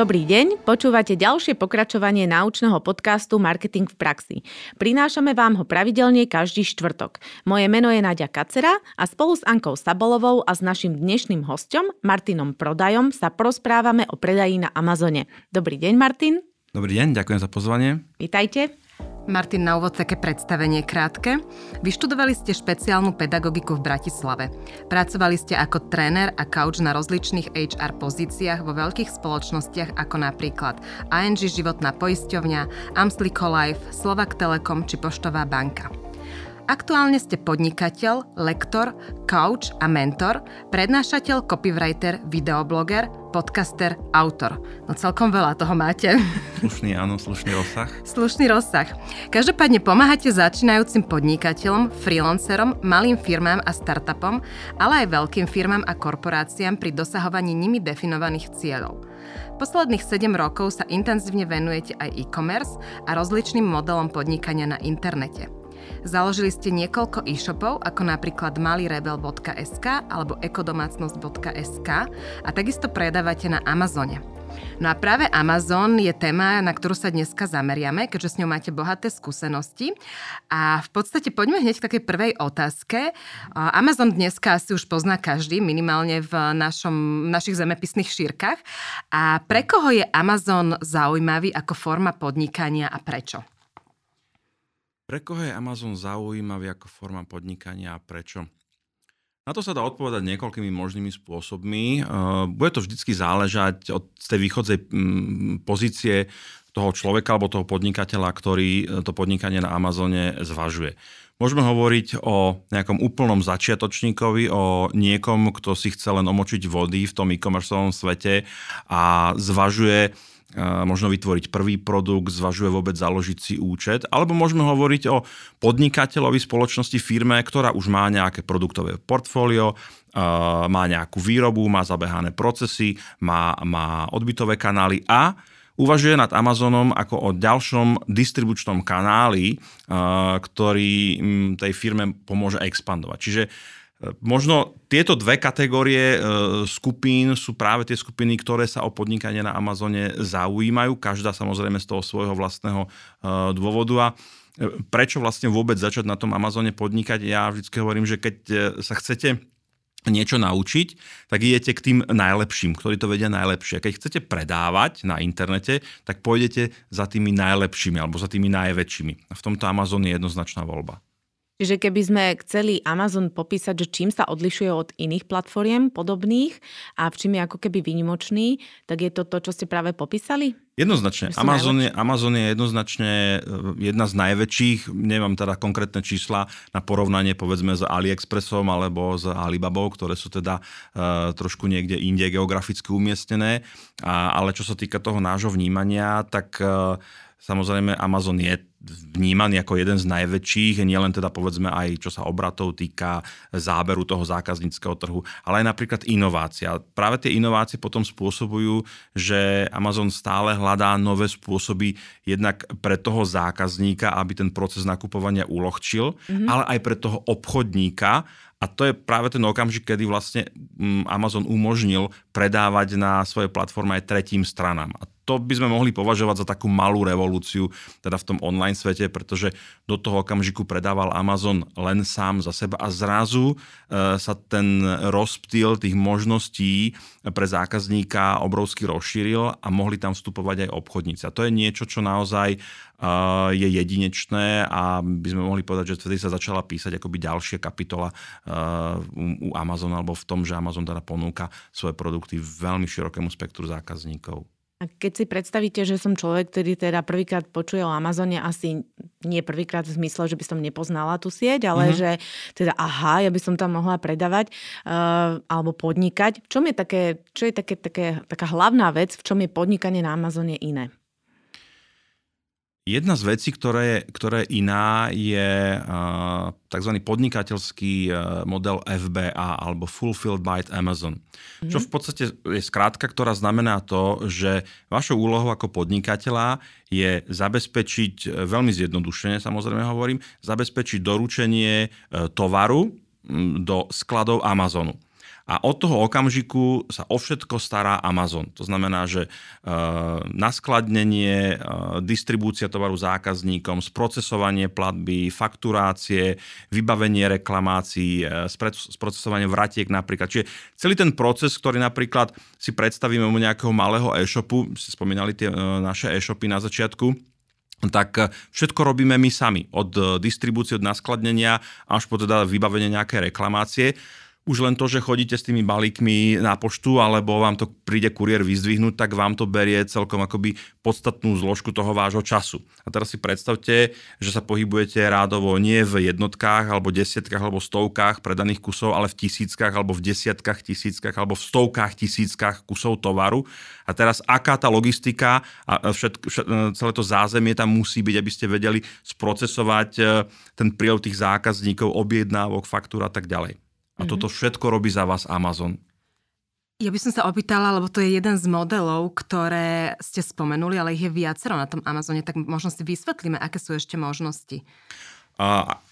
Dobrý deň, počúvate ďalšie pokračovanie naučného podcastu Marketing v praxi. Prinášame vám ho pravidelne každý štvrtok. Moje meno je Nadia Kacera a spolu s Ankou Sabolovou a s našim dnešným hostom Martinom Prodajom sa prosprávame o predaji na Amazone. Dobrý deň, Martin. Dobrý deň, ďakujem za pozvanie. Vítajte. Martin, na úvod také predstavenie krátke. Vyštudovali ste špeciálnu pedagogiku v Bratislave. Pracovali ste ako tréner a coach na rozličných HR pozíciách vo veľkých spoločnostiach ako napríklad ING Životná poisťovňa, Amslico Life, Slovak Telekom či Poštová banka. Aktuálne ste podnikateľ, lektor, coach a mentor, prednášateľ, copywriter, videobloger, podcaster, autor. No celkom veľa toho máte. Slušný, áno, slušný rozsah. Slušný rozsah. Každopádne pomáhate začínajúcim podnikateľom, freelancerom, malým firmám a startupom, ale aj veľkým firmám a korporáciám pri dosahovaní nimi definovaných cieľov. Posledných 7 rokov sa intenzívne venujete aj e-commerce a rozličným modelom podnikania na internete. Založili ste niekoľko e-shopov, ako napríklad malirebel.sk alebo ekodomácnosť.sk a takisto predávate na Amazone. No a práve Amazon je téma, na ktorú sa dneska zameriame, keďže s ňou máte bohaté skúsenosti. A v podstate poďme hneď k takej prvej otázke. Amazon dneska asi už pozná každý, minimálne v našom, našich zemepisných šírkach. A pre koho je Amazon zaujímavý ako forma podnikania a prečo? Pre koho je Amazon zaujímavý ako forma podnikania a prečo? Na to sa dá odpovedať niekoľkými možnými spôsobmi. Uh, bude to vždycky záležať od tej východzej mm, pozície toho človeka alebo toho podnikateľa, ktorý uh, to podnikanie na Amazone zvažuje. Môžeme hovoriť o nejakom úplnom začiatočníkovi, o niekom, kto si chce len omočiť vody v tom e-commerce svete a zvažuje možno vytvoriť prvý produkt, zvažuje vôbec založiť si účet, alebo môžeme hovoriť o podnikateľovi spoločnosti, firme, ktorá už má nejaké produktové portfólio, má nejakú výrobu, má zabehané procesy, má, má odbytové kanály a uvažuje nad Amazonom ako o ďalšom distribučnom kanáli, ktorý tej firme pomôže expandovať. Čiže Možno tieto dve kategórie e, skupín sú práve tie skupiny, ktoré sa o podnikanie na Amazone zaujímajú, každá samozrejme z toho svojho vlastného e, dôvodu. A e, prečo vlastne vôbec začať na tom Amazone podnikať? Ja vždy hovorím, že keď sa chcete niečo naučiť, tak idete k tým najlepším, ktorí to vedia najlepšie. Keď chcete predávať na internete, tak pôjdete za tými najlepšími alebo za tými najväčšími. V tomto Amazon je jednoznačná voľba. Čiže keby sme chceli Amazon popísať, že čím sa odlišuje od iných platformiem podobných a v čím je ako keby výnimočný, tak je to to, čo ste práve popísali? Jednoznačne. Amazon je, Amazon je jednoznačne e, jedna z najväčších, nemám teda konkrétne čísla na porovnanie povedzme s AliExpressom alebo s Alibabou, ktoré sú teda uh, trošku niekde inde geograficky umiestnené. A, ale čo sa týka toho nášho vnímania, tak uh, Samozrejme, Amazon je vnímaný ako jeden z najväčších, nielen teda povedzme aj čo sa obratov týka záberu toho zákazníckého trhu, ale aj napríklad inovácia. Práve tie inovácie potom spôsobujú, že Amazon stále hľadá nové spôsoby jednak pre toho zákazníka, aby ten proces nakupovania uľahčil, mm-hmm. ale aj pre toho obchodníka, a to je práve ten okamžik, kedy vlastne mm, Amazon umožnil predávať na svojej platforme aj tretím stranám. A to by sme mohli považovať za takú malú revolúciu teda v tom online svete, pretože do toho okamžiku predával Amazon len sám za seba a zrazu e, sa ten rozptýl tých možností pre zákazníka obrovsky rozšíril a mohli tam vstupovať aj obchodníci. A to je niečo, čo naozaj je jedinečné a by sme mohli povedať, že vtedy sa začala písať akoby ďalšia kapitola e, u Amazona alebo v tom, že Amazon teda ponúka svoje produkty veľmi širokému spektru zákazníkov. A keď si predstavíte, že som človek, ktorý teda prvýkrát počuje o Amazone, asi nie prvýkrát v zmysle, že by som nepoznala tú sieť, ale mm-hmm. že teda aha, ja by som tam mohla predávať uh, alebo podnikať. V čom je také, čo je také, také, taká hlavná vec, v čom je podnikanie na Amazone iné? Jedna z vecí, ktoré, ktoré iná, je uh, tzv. podnikateľský uh, model FBA alebo Fulfilled by Amazon. Mm-hmm. Čo v podstate je skrátka, ktorá znamená to, že vašou úlohou ako podnikateľa je zabezpečiť, veľmi zjednodušene samozrejme hovorím, zabezpečiť doručenie tovaru do skladov Amazonu. A od toho okamžiku sa o všetko stará Amazon. To znamená, že e, naskladnenie, e, distribúcia tovaru zákazníkom, sprocesovanie platby, fakturácie, vybavenie reklamácií, e, sprocesovanie vratiek napríklad. Čiže celý ten proces, ktorý napríklad si predstavíme u nejakého malého e-shopu, si spomínali tie naše e-shopy na začiatku, tak všetko robíme my sami. Od distribúcie, od naskladnenia až po teda vybavenie nejaké reklamácie už len to, že chodíte s tými balíkmi na poštu alebo vám to príde kuriér vyzdvihnúť, tak vám to berie celkom akoby podstatnú zložku toho vášho času. A teraz si predstavte, že sa pohybujete rádovo nie v jednotkách alebo desiatkách alebo stovkách predaných kusov, ale v tisíckach alebo v desiatkách tisíckach alebo v stovkách tisíckach kusov tovaru. A teraz aká tá logistika a všetko, všetko, celé to zázemie tam musí byť, aby ste vedeli sprocesovať eh, ten prílev tých zákazníkov, objednávok, faktúr a tak ďalej. A toto mhm. všetko robí za vás Amazon. Ja by som sa opýtala, lebo to je jeden z modelov, ktoré ste spomenuli, ale ich je viacero na tom Amazone, tak možno si vysvetlíme, aké sú ešte možnosti.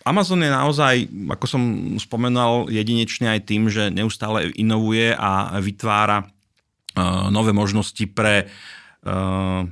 Amazon je naozaj, ako som spomenul, jedinečný aj tým, že neustále inovuje a vytvára uh, nové možnosti pre uh,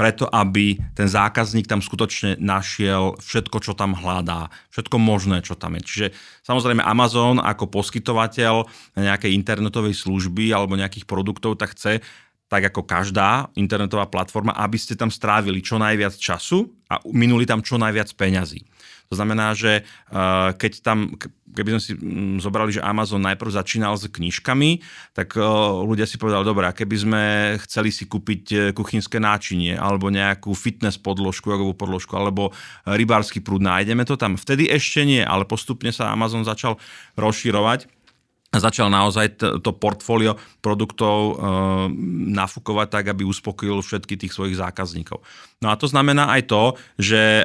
preto, aby ten zákazník tam skutočne našiel všetko, čo tam hľadá, všetko možné, čo tam je. Čiže samozrejme Amazon ako poskytovateľ nejakej internetovej služby alebo nejakých produktov, tak chce tak ako každá internetová platforma, aby ste tam strávili čo najviac času a minuli tam čo najviac peňazí. To znamená, že uh, keď tam, keby sme si um, zobrali, že Amazon najprv začínal s knižkami, tak uh, ľudia si povedali, dobre, a keby sme chceli si kúpiť uh, kuchynské náčinie, alebo nejakú fitness podložku, jogovú podložku, alebo rybársky prúd, nájdeme to tam. Vtedy ešte nie, ale postupne sa Amazon začal rozširovať začal naozaj to portfólio produktov e, nafúkovať tak, aby uspokojil všetkých tých svojich zákazníkov. No a to znamená aj to, že e,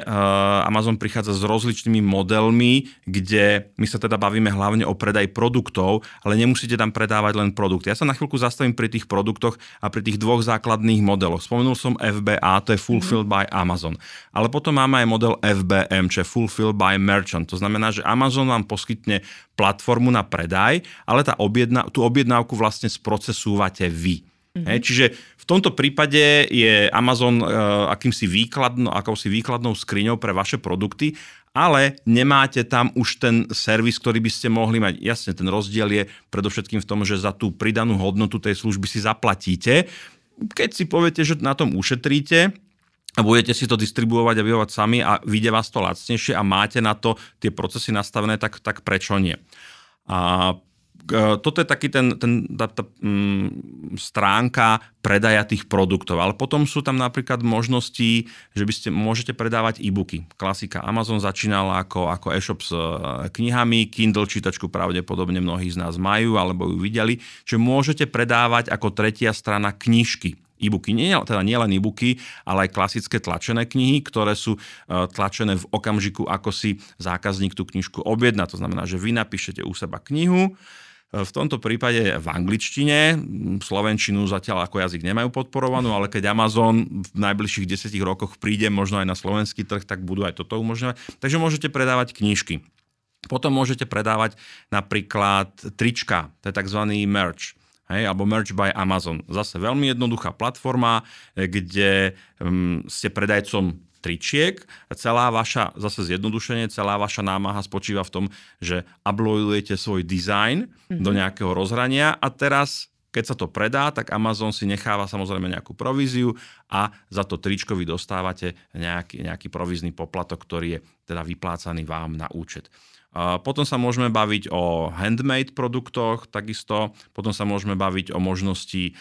Amazon prichádza s rozličnými modelmi, kde my sa teda bavíme hlavne o predaj produktov, ale nemusíte tam predávať len produkty. Ja sa na chvíľku zastavím pri tých produktoch a pri tých dvoch základných modeloch. Spomenul som FBA, to je Fulfilled by Amazon. Ale potom máme aj model FBM, čo je Fulfilled by Merchant. To znamená, že Amazon vám poskytne platformu na predaj, ale tá objedna, tú objednávku vlastne sprocesúvate vy. Mm-hmm. Hej, čiže v tomto prípade je Amazon uh, akýmsi výkladno, akousi výkladnou skriňou pre vaše produkty, ale nemáte tam už ten servis, ktorý by ste mohli mať. Jasne, ten rozdiel je predovšetkým v tom, že za tú pridanú hodnotu tej služby si zaplatíte. Keď si poviete, že na tom ušetríte, a budete si to distribuovať a vyhovať sami a vyjde vás to lacnejšie a máte na to tie procesy nastavené, tak, tak prečo nie? A toto je taký ten, ten tá, tá, mm, stránka predaja tých produktov. Ale potom sú tam napríklad možnosti, že by ste môžete predávať e-booky. Klasika. Amazon začínal ako, ako e-shop s e, knihami, Kindle čítačku pravdepodobne mnohí z nás majú alebo ju videli, že môžete predávať ako tretia strana knižky e-booky. Nie, teda nie len e-booky, ale aj klasické tlačené knihy, ktoré sú e, tlačené v okamžiku, ako si zákazník tú knižku objedná. To znamená, že vy napíšete u seba knihu, e, v tomto prípade v angličtine, slovenčinu zatiaľ ako jazyk nemajú podporovanú, ale keď Amazon v najbližších 10 rokoch príde možno aj na slovenský trh, tak budú aj toto umožňovať. Takže môžete predávať knižky. Potom môžete predávať napríklad trička, to je tzv. merch hej, alebo Merch by Amazon. Zase veľmi jednoduchá platforma, kde um, ste predajcom tričiek. Celá vaša, zase zjednodušenie, celá vaša námaha spočíva v tom, že uploadujete svoj design mm-hmm. do nejakého rozhrania a teraz keď sa to predá, tak Amazon si necháva samozrejme nejakú províziu a za to tričko vy dostávate nejaký, nejaký provízny poplatok, ktorý je teda vyplácaný vám na účet. Potom sa môžeme baviť o handmade produktoch takisto, potom sa môžeme baviť o možnosti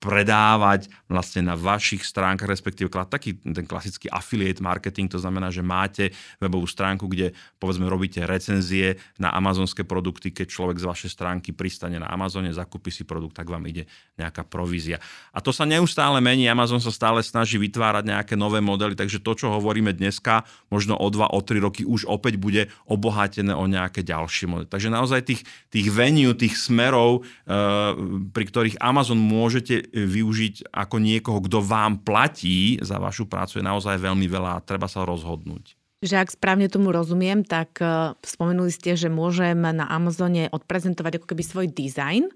predávať vlastne na vašich stránkach, respektíve taký ten klasický affiliate marketing, to znamená, že máte webovú stránku, kde povedzme robíte recenzie na amazonské produkty, keď človek z vašej stránky pristane na Amazone, zakúpi si produkt, tak vám ide nejaká provízia. A to sa neustále mení, Amazon sa stále snaží vytvárať nejaké nové modely, takže to, čo hovoríme dneska, možno o 2, o 3 roky už opäť bude obohatené o nejaké ďalšie modely. Takže naozaj tých, tých venue, tých smerov, uh, pri ktorých Amazon môžete využiť ako niekoho, kto vám platí za vašu prácu, je naozaj veľmi veľa a treba sa rozhodnúť. Že ak správne tomu rozumiem, tak uh, spomenuli ste, že môžem na Amazone odprezentovať ako keby svoj dizajn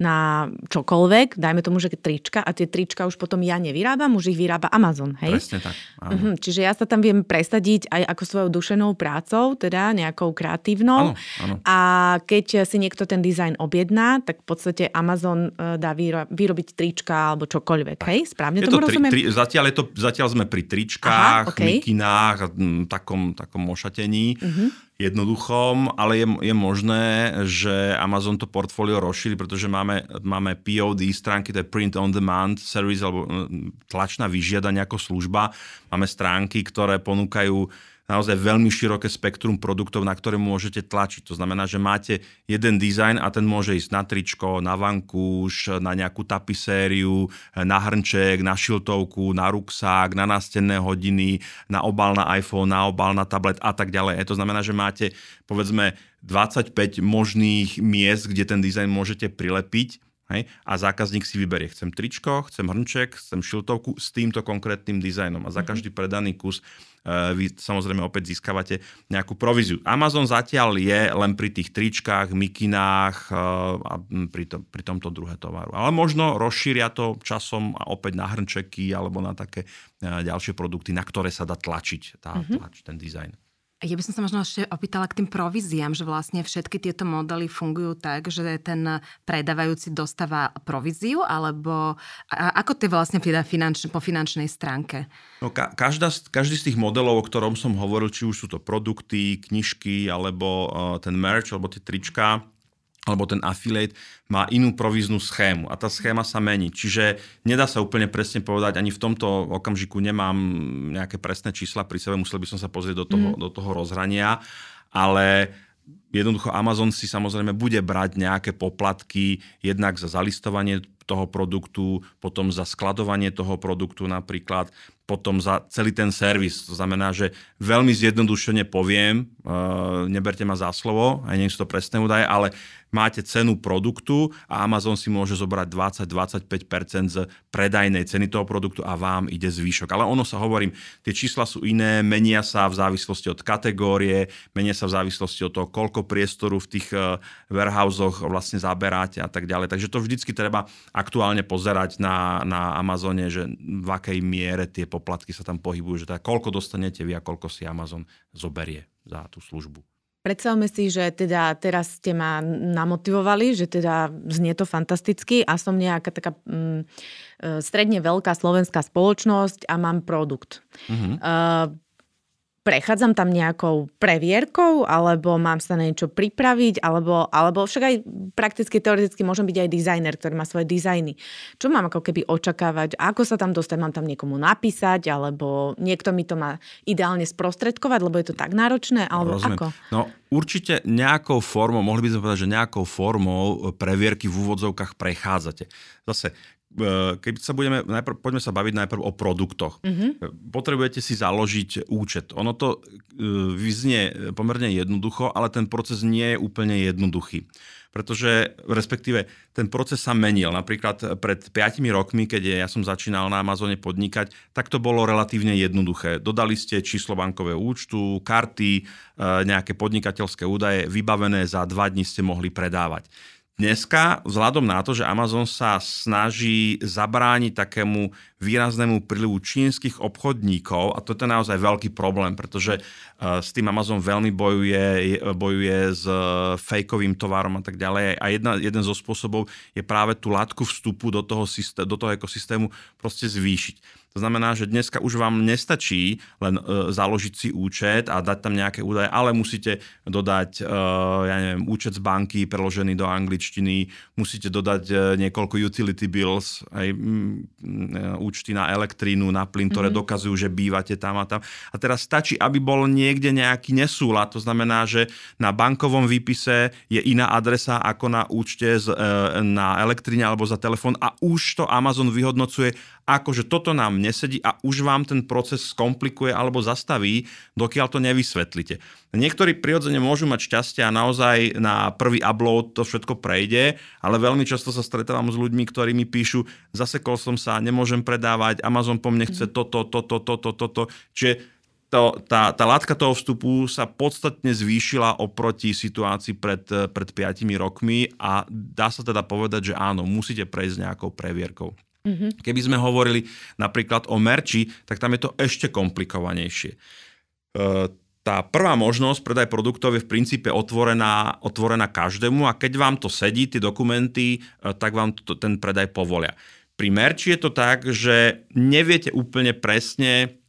na čokoľvek, dajme tomu, že trička a tie trička už potom ja nevyrábam, už ich vyrába Amazon, hej? Presne tak. Áno. Uh-huh, čiže ja sa tam viem presadiť aj ako svojou dušenou prácou, teda nejakou kreatívnou. Áno, áno. A keď si niekto ten dizajn objedná, tak v podstate Amazon e, dá vyro- vyrobiť trička alebo čokoľvek, tak. hej? Správne je tomu to tri, rozumiem? Tri, zatiaľ, je to, zatiaľ sme pri tričkách, Aha, okay. mikinách, takom, takom ošatení. Uh-huh jednoduchom, ale je, je možné, že Amazon to portfólio rozšíri, pretože máme, máme POD stránky, to je Print on Demand Service, alebo tlačná vyžiadania ako služba. Máme stránky, ktoré ponúkajú naozaj veľmi široké spektrum produktov, na ktoré môžete tlačiť. To znamená, že máte jeden dizajn a ten môže ísť na tričko, na vankúš, na nejakú tapisériu, na hrnček, na šiltovku, na ruksák, na nástenné hodiny, na obal na iPhone, na obal na tablet a tak ďalej. To znamená, že máte povedzme 25 možných miest, kde ten dizajn môžete prilepiť Hej? A zákazník si vyberie, chcem tričko, chcem hrnček, chcem šiltovku s týmto konkrétnym dizajnom. A za mhm. každý predaný kus uh, vy samozrejme opäť získavate nejakú províziu. Amazon zatiaľ je len pri tých tričkách, mikinách uh, a pri, to, pri tomto druhé tovaru. Ale možno rozšíria to časom a opäť na hrnčeky alebo na také uh, ďalšie produkty, na ktoré sa dá tlačiť tá, mm-hmm. tlač, ten dizajn. Ja by som sa možno ešte opýtala k tým províziám, že vlastne všetky tieto modely fungujú tak, že ten predávajúci dostáva províziu, alebo ako to je vlastne finanč, po finančnej stránke? No, ka- každá, každý z tých modelov, o ktorom som hovoril, či už sú to produkty, knižky, alebo uh, ten merch, alebo tie trička, alebo ten affiliate má inú províznu schému a tá schéma sa mení. Čiže nedá sa úplne presne povedať, ani v tomto okamžiku nemám nejaké presné čísla pri sebe, musel by som sa pozrieť do toho, mm. do toho rozhrania, ale jednoducho Amazon si samozrejme bude brať nejaké poplatky jednak za zalistovanie toho produktu, potom za skladovanie toho produktu napríklad, potom za celý ten servis. To znamená, že veľmi zjednodušene poviem, uh, neberte ma za slovo, aj nie sú to presné údaje, ale máte cenu produktu a Amazon si môže zobrať 20-25% z predajnej ceny toho produktu a vám ide zvýšok. Ale ono sa hovorím, tie čísla sú iné, menia sa v závislosti od kategórie, menia sa v závislosti od toho, koľko priestoru v tých uh, warehouseoch vlastne zaberáte a tak ďalej. Takže to vždycky treba aktuálne pozerať na, na Amazone, že v akej miere tie poplatky sa tam pohybujú, že teda koľko dostanete vy a koľko si Amazon zoberie za tú službu. Predstavme si, že teda teraz ste ma namotivovali, že teda znie to fantasticky a som nejaká taká mm, e, stredne veľká slovenská spoločnosť a mám produkt. Mm-hmm. Uh, prechádzam tam nejakou previerkou, alebo mám sa na niečo pripraviť, alebo, alebo však aj prakticky teoreticky môžem byť aj dizajner, ktorý má svoje dizajny. Čo mám ako keby očakávať? Ako sa tam dostať? Mám tam niekomu napísať, alebo niekto mi to má ideálne sprostredkovať, lebo je to tak náročné, alebo Rozumiem. ako? No určite nejakou formou, mohli by sme povedať, že nejakou formou previerky v úvodzovkách prechádzate. Zase keď sa budeme, najprv, poďme sa baviť najprv o produktoch. Mm-hmm. Potrebujete si založiť účet. Ono to e, vyznie pomerne jednoducho, ale ten proces nie je úplne jednoduchý. Pretože, respektíve, ten proces sa menil. Napríklad pred 5 rokmi, keď ja som začínal na Amazone podnikať, tak to bolo relatívne jednoduché. Dodali ste číslo bankového účtu, karty, nejaké podnikateľské údaje, vybavené za dva dní ste mohli predávať. Dneska, vzhľadom na to, že Amazon sa snaží zabrániť takému výraznému prílivu čínskych obchodníkov, a to je naozaj veľký problém, pretože uh, s tým Amazon veľmi bojuje, bojuje s uh, fejkovým tovarom a tak ďalej. A jedna, jeden zo spôsobov je práve tú látku vstupu do toho, systé- do toho ekosystému proste zvýšiť. To znamená, že dneska už vám nestačí len e, založiť si účet a dať tam nejaké údaje, ale musíte dodať, e, ja neviem, účet z banky preložený do angličtiny, musíte dodať e, niekoľko utility bills, aj mm, účty na elektrínu, na plyn, ktoré mm-hmm. dokazujú, že bývate tam a tam. A teraz stačí, aby bol niekde nejaký nesúlad, to znamená, že na bankovom výpise je iná adresa ako na účte z, na elektríne alebo za telefón a už to Amazon vyhodnocuje ako že toto nám nesedí a už vám ten proces skomplikuje alebo zastaví, dokiaľ to nevysvetlíte. Niektorí prirodzene môžu mať šťastie a naozaj na prvý upload to všetko prejde, ale veľmi často sa stretávam s ľuďmi, ktorí mi píšu, zasekol som sa, nemôžem predávať, Amazon po mne chce toto, toto, toto, toto. Čiže to, tá, tá látka toho vstupu sa podstatne zvýšila oproti situácii pred, pred 5 rokmi a dá sa teda povedať, že áno, musíte prejsť nejakou previerkou. Mm-hmm. Keby sme hovorili napríklad o merči, tak tam je to ešte komplikovanejšie. E, tá prvá možnosť, predaj produktov je v princípe otvorená, otvorená každému a keď vám to sedí, tie dokumenty, e, tak vám to, ten predaj povolia. Pri merči je to tak, že neviete úplne presne,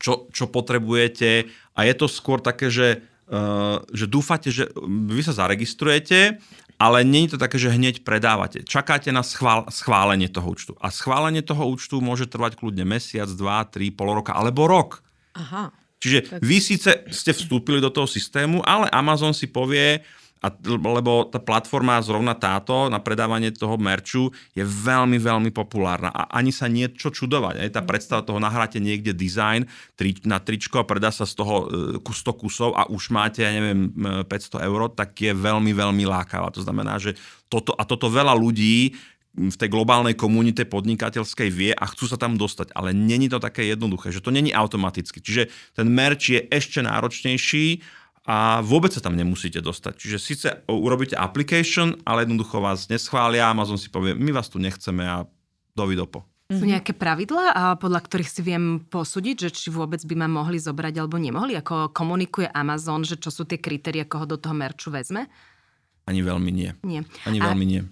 čo, čo potrebujete a je to skôr také, že, uh, že dúfate, že vy sa zaregistrujete ale nie je to také, že hneď predávate. Čakáte na schvál, schválenie toho účtu. A schválenie toho účtu môže trvať kľudne mesiac, dva, tri, pol roka alebo rok. Aha. Čiže vy síce ste vstúpili do toho systému, ale Amazon si povie, a, lebo tá platforma zrovna táto na predávanie toho merču je veľmi, veľmi populárna a ani sa nie čo čudovať. Aj tá mhm. predstava toho nahráte niekde design tri, na tričko a predá sa z toho 100 e, kusov a už máte, ja neviem, 500 eur, tak je veľmi, veľmi lákavá. To znamená, že toto, a toto veľa ľudí v tej globálnej komunite podnikateľskej vie a chcú sa tam dostať. Ale není to také jednoduché, že to není automaticky. Čiže ten merch je ešte náročnejší a vôbec sa tam nemusíte dostať. Čiže síce urobíte application, ale jednoducho vás neschvália, Amazon si povie, my vás tu nechceme a dovidopo. Sú mhm. nejaké pravidlá, podľa ktorých si viem posúdiť, že či vôbec by ma mohli zobrať alebo nemohli? Ako komunikuje Amazon, že čo sú tie kritéria, koho do toho merču vezme? Ani veľmi nie. Nie. Ani a... veľmi nie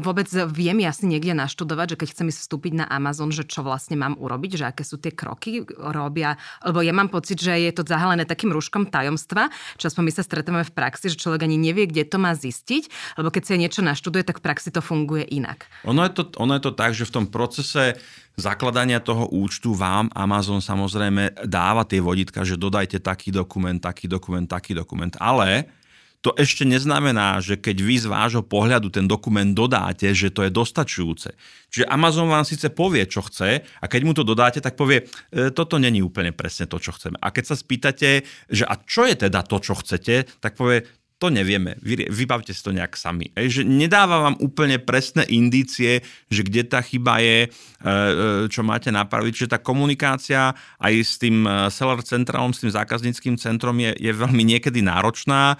vôbec viem ja niekde naštudovať, že keď chcem ísť vstúpiť na Amazon, že čo vlastne mám urobiť, že aké sú tie kroky robia, lebo ja mám pocit, že je to zahalené takým rúškom tajomstva, čo aspoň my sa stretávame v praxi, že človek ani nevie, kde to má zistiť, lebo keď sa niečo naštuduje, tak v praxi to funguje inak. Ono je to, ono je to tak, že v tom procese zakladania toho účtu vám Amazon samozrejme dáva tie vodítka, že dodajte taký dokument, taký dokument, taký dokument, ale to ešte neznamená, že keď vy z vášho pohľadu ten dokument dodáte, že to je dostačujúce. Čiže Amazon vám síce povie, čo chce a keď mu to dodáte, tak povie, e, toto není úplne presne to, čo chceme. A keď sa spýtate, že a čo je teda to, čo chcete, tak povie, to nevieme, Vy, vybavte si to nejak sami. E, že nedáva vám úplne presné indície, že kde tá chyba je, e, e, čo máte napraviť. Čiže tá komunikácia aj s tým seller centrálom, s tým zákazníckým centrom je, je veľmi niekedy náročná.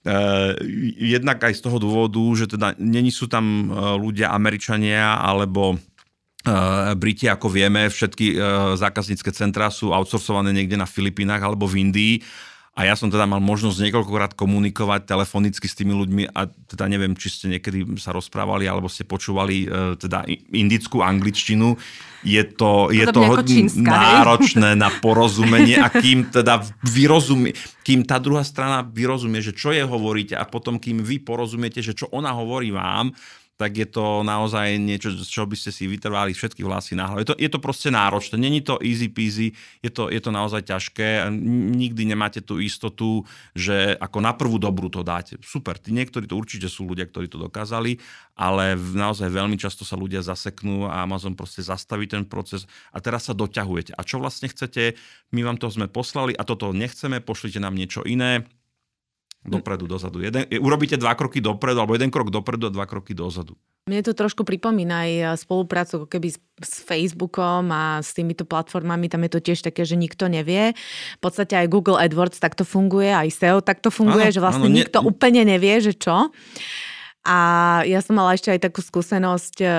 Uh, jednak aj z toho dôvodu, že teda není sú tam uh, ľudia Američania alebo uh, Briti, ako vieme, všetky zákaznícke centrá sú outsourcované niekde na Filipínach alebo v Indii a ja som teda mal možnosť niekoľkokrát komunikovať telefonicky s tými ľuďmi a teda neviem, či ste niekedy sa rozprávali alebo ste počúvali e, teda indickú angličtinu. Je to, je to čínska, náročné hej? na porozumenie a kým teda vyrozumie, kým tá druhá strana vyrozumie, že čo je hovoríte a potom kým vy porozumiete, že čo ona hovorí vám, tak je to naozaj niečo, z čoho by ste si vytrvali všetky vlasy na hlave. Je to, je to proste náročné, není to easy peasy, je to, je to naozaj ťažké. Nikdy nemáte tú istotu, že ako na prvú dobrú to dáte. Super, tí niektorí to určite sú ľudia, ktorí to dokázali, ale naozaj veľmi často sa ľudia zaseknú a Amazon proste zastaví ten proces a teraz sa doťahujete. A čo vlastne chcete? My vám to sme poslali a toto nechceme, pošlite nám niečo iné Dopredu, dozadu. Jeden, urobíte dva kroky dopredu, alebo jeden krok dopredu a dva kroky dozadu. Mne to trošku pripomína aj spoluprácu keby s, s Facebookom a s týmito platformami, tam je to tiež také, že nikto nevie. V podstate aj Google AdWords takto funguje, aj SEO takto funguje, áno, že vlastne áno, nikto ne... úplne nevie, že čo. A ja som mala ešte aj takú skúsenosť, uh,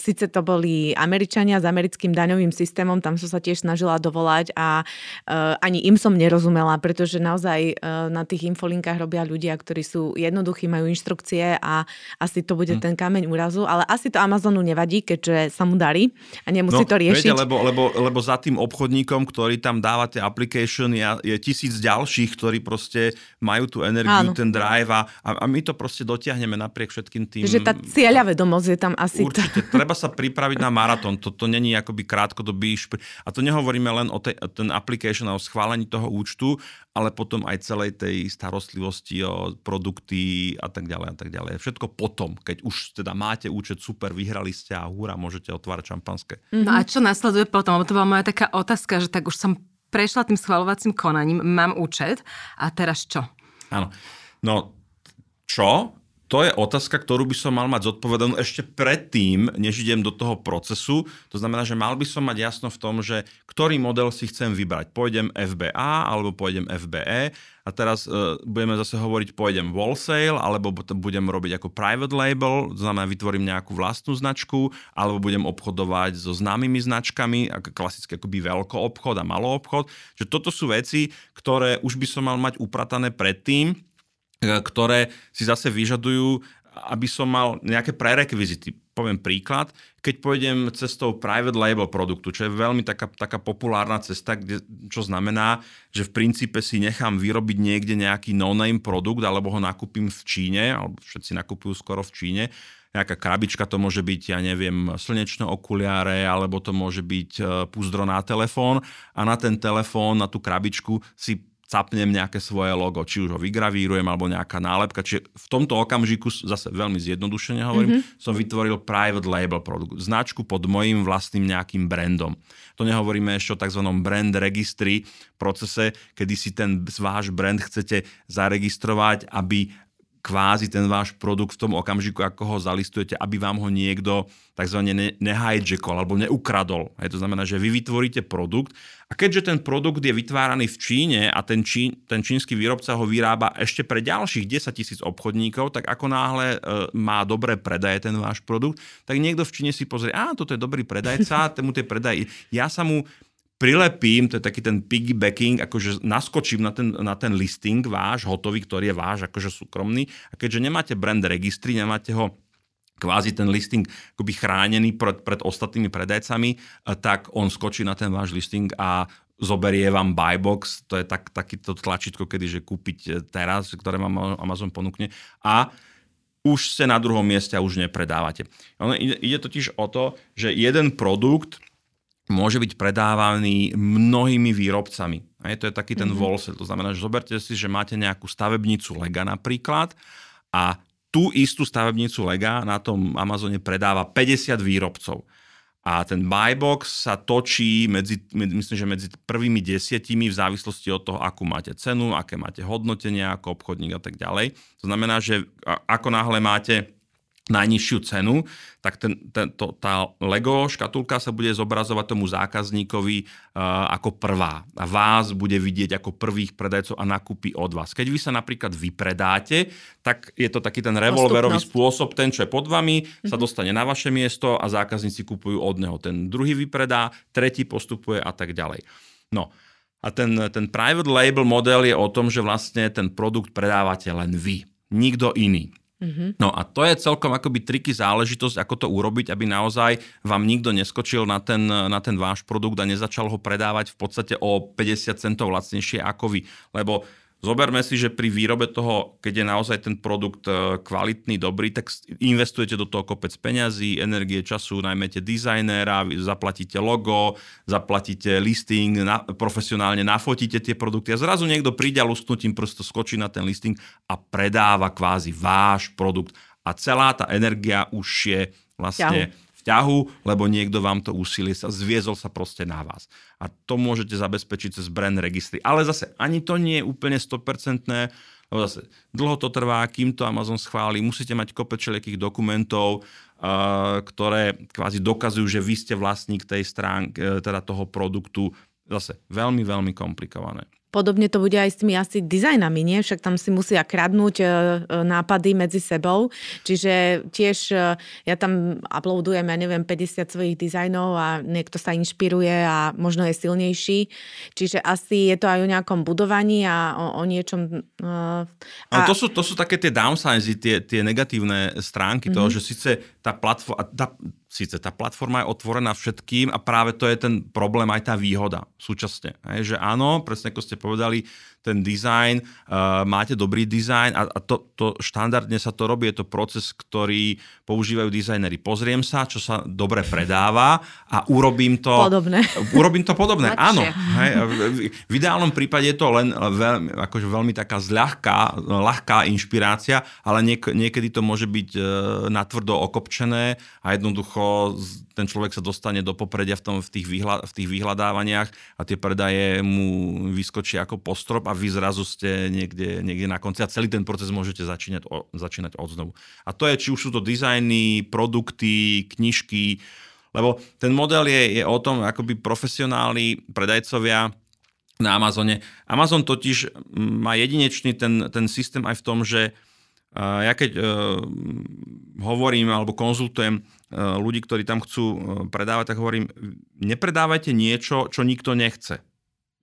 síce to boli Američania s americkým daňovým systémom, tam som sa tiež snažila dovolať a uh, ani im som nerozumela, pretože naozaj uh, na tých infolinkách robia ľudia, ktorí sú jednoduchí, majú inštrukcie a asi to bude hmm. ten kameň úrazu, ale asi to Amazonu nevadí, keďže sa mu darí a nemusí no, to riešiť. Viete, lebo, lebo, lebo za tým obchodníkom, ktorý tam dávate application, je, je tisíc ďalších, ktorí proste majú tú energiu, Áno. ten drive a, a my to proste dotiahneme napriek napriek všetkým tým... Že tá cieľavedomosť je tam asi... Určite, treba sa pripraviť na maratón. Toto není akoby krátkodobý... Špr... A to nehovoríme len o tej, ten application a o schválení toho účtu, ale potom aj celej tej starostlivosti o produkty a tak ďalej a tak ďalej. Všetko potom, keď už teda máte účet, super, vyhrali ste a húra, môžete otvárať šampanské. No a čo nasleduje potom? Lebo to bola moja taká otázka, že tak už som prešla tým schvalovacím konaním, mám účet a teraz čo? Áno. No, čo? To je otázka, ktorú by som mal mať zodpovedanú ešte predtým, než idem do toho procesu. To znamená, že mal by som mať jasno v tom, že ktorý model si chcem vybrať. Pôjdem FBA alebo pôjdem FBE a teraz uh, budeme zase hovoriť pôjdem wholesale alebo budem robiť ako private label, to znamená vytvorím nejakú vlastnú značku alebo budem obchodovať so známymi značkami, ako klasicky akoby veľko obchod a malý obchod. Že toto sú veci, ktoré už by som mal mať upratané predtým, E, ktoré si zase vyžadujú, aby som mal nejaké prerekvizity. Poviem príklad, keď pôjdem cestou private label produktu, čo je veľmi taká, taká populárna cesta, kde, čo znamená, že v princípe si nechám vyrobiť niekde nejaký no-name produkt, alebo ho nakúpim v Číne, alebo všetci nakupujú skoro v Číne, nejaká krabička, to môže byť, ja neviem, slnečné okuliare, alebo to môže byť e, púzdro na telefón. A na ten telefón, na tú krabičku si capnem nejaké svoje logo, či už ho vygravírujem alebo nejaká nálepka. Čiže v tomto okamžiku, zase veľmi zjednodušene hovorím, mm-hmm. som vytvoril private label produkt, značku pod mojim vlastným nejakým brandom. To nehovoríme ešte o tzv. brand registri procese, kedy si ten váš brand chcete zaregistrovať, aby kvázi ten váš produkt v tom okamžiku, ako ho zalistujete, aby vám ho niekto tzv. nehijackol alebo neukradol. Hej, to znamená, že vy vytvoríte produkt a keďže ten produkt je vytváraný v Číne a ten, čín, ten čínsky výrobca ho vyrába ešte pre ďalších 10 tisíc obchodníkov, tak ako náhle e, má dobré predaje ten váš produkt, tak niekto v Číne si pozrie, a toto je dobrý predajca, tomu tie predaj. Ja sa mu prilepím, to je taký ten piggybacking, akože naskočím na ten, na ten listing váš, hotový, ktorý je váš, akože súkromný. A keďže nemáte brand registry, nemáte ho kvázi ten listing akoby chránený pred, pred ostatnými predajcami, tak on skočí na ten váš listing a zoberie vám buybox, to je tak, takýto tlačítko, kedy kúpiť teraz, ktoré vám Amazon ponúkne a už ste na druhom mieste a už nepredávate. Ide totiž o to, že jeden produkt môže byť predávaný mnohými výrobcami. Hej, to je taký ten mm-hmm. wholesale. To znamená, že zoberte si, že máte nejakú stavebnicu Lega napríklad a tú istú stavebnicu Lega na tom Amazone predáva 50 výrobcov. A ten buybox sa točí medzi, myslím, že medzi prvými desiatimi v závislosti od toho, akú máte cenu, aké máte hodnotenie ako obchodník a tak ďalej. To znamená, že ako náhle máte najnižšiu cenu, tak ten, ten, to, tá Lego škatulka sa bude zobrazovať tomu zákazníkovi uh, ako prvá. A vás bude vidieť ako prvých predajcov a nakúpi od vás. Keď vy sa napríklad vypredáte, tak je to taký ten revolverový spôsob. Ten, čo je pod vami, mm-hmm. sa mhm. dostane na vaše miesto a zákazníci kupujú od neho. Ten druhý vypredá, tretí postupuje a tak ďalej. No, a ten, ten private label model je o tom, že vlastne ten produkt predávate len vy, nikto iný. Mm-hmm. No a to je celkom akoby triky záležitosť, ako to urobiť, aby naozaj vám nikto neskočil na ten, na ten váš produkt a nezačal ho predávať v podstate o 50 centov lacnejšie ako vy. Lebo Zoberme si, že pri výrobe toho, keď je naozaj ten produkt e, kvalitný, dobrý, tak investujete do toho kopec peňazí, energie, času, najmete dizajnéra, zaplatíte logo, zaplatíte listing, na, profesionálne nafotíte tie produkty a zrazu niekto príde a lusknutím prosto skočí na ten listing a predáva kvázi váš produkt. A celá tá energia už je vlastne... Ťahu vzťahu, lebo niekto vám to úsilie sa zviezol sa proste na vás. A to môžete zabezpečiť cez brand registry. Ale zase ani to nie je úplne 100%, lebo zase dlho to trvá, kým to Amazon schváli, musíte mať kopec všelijakých dokumentov, uh, ktoré kvázi dokazujú, že vy ste vlastník tej stránky, teda toho produktu. Zase veľmi, veľmi komplikované. Podobne to bude aj s tými asi dizajnami, nie? Však tam si musia kradnúť e, e, nápady medzi sebou. Čiže tiež e, ja tam uploadujem, ja neviem, 50 svojich dizajnov a niekto sa inšpiruje a možno je silnejší. Čiže asi je to aj o nejakom budovaní a o, o niečom... A... Ale to sú, to sú také tie downsides, tie, tie negatívne stránky mm-hmm. toho, že síce tá platforma... Tá, síce tá platforma je otvorená všetkým a práve to je ten problém, aj tá výhoda súčasne. Hej, že áno, presne ako ste povedali, ten dizajn, uh, máte dobrý dizajn a, a to, to štandardne sa to robí, je to proces, ktorý používajú dizajneri. Pozriem sa, čo sa dobre predáva a urobím to... Podobné. Urobím to podobné, áno. Hej, v ideálnom prípade je to len veľmi, akože veľmi taká zľahká, ľahká inšpirácia, ale niek- niekedy to môže byť uh, natvrdo okopčené a jednoducho ten človek sa dostane do popredia v, tom, v, tých, vyhľa, v tých vyhľadávaniach a tie predaje mu vyskočí ako postrop a vy zrazu ste niekde, niekde na konci a celý ten proces môžete začínať, o, začínať od. A to je, či už sú to dizajny, produkty, knižky, lebo ten model je, je o tom, akoby profesionálni predajcovia na Amazone. Amazon totiž má jedinečný ten, ten systém aj v tom, že ja keď uh, hovorím alebo konzultujem uh, ľudí, ktorí tam chcú uh, predávať, tak hovorím, nepredávajte niečo, čo nikto nechce.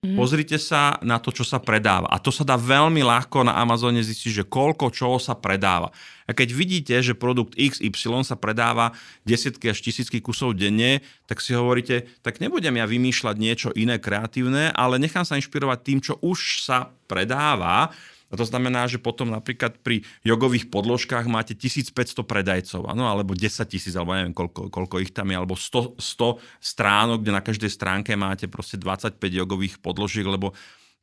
Mm. Pozrite sa na to, čo sa predáva. A to sa dá veľmi ľahko na Amazone zistiť, že koľko čoho sa predáva. A keď vidíte, že produkt XY sa predáva desiatky až tisícky kusov denne, tak si hovoríte, tak nebudem ja vymýšľať niečo iné kreatívne, ale nechám sa inšpirovať tým, čo už sa predáva a to znamená, že potom napríklad pri jogových podložkách máte 1500 predajcov, ano, alebo 10 tisíc, alebo neviem, koľko, koľko ich tam je, alebo 100, 100 stránok, kde na každej stránke máte proste 25 jogových podložiek, lebo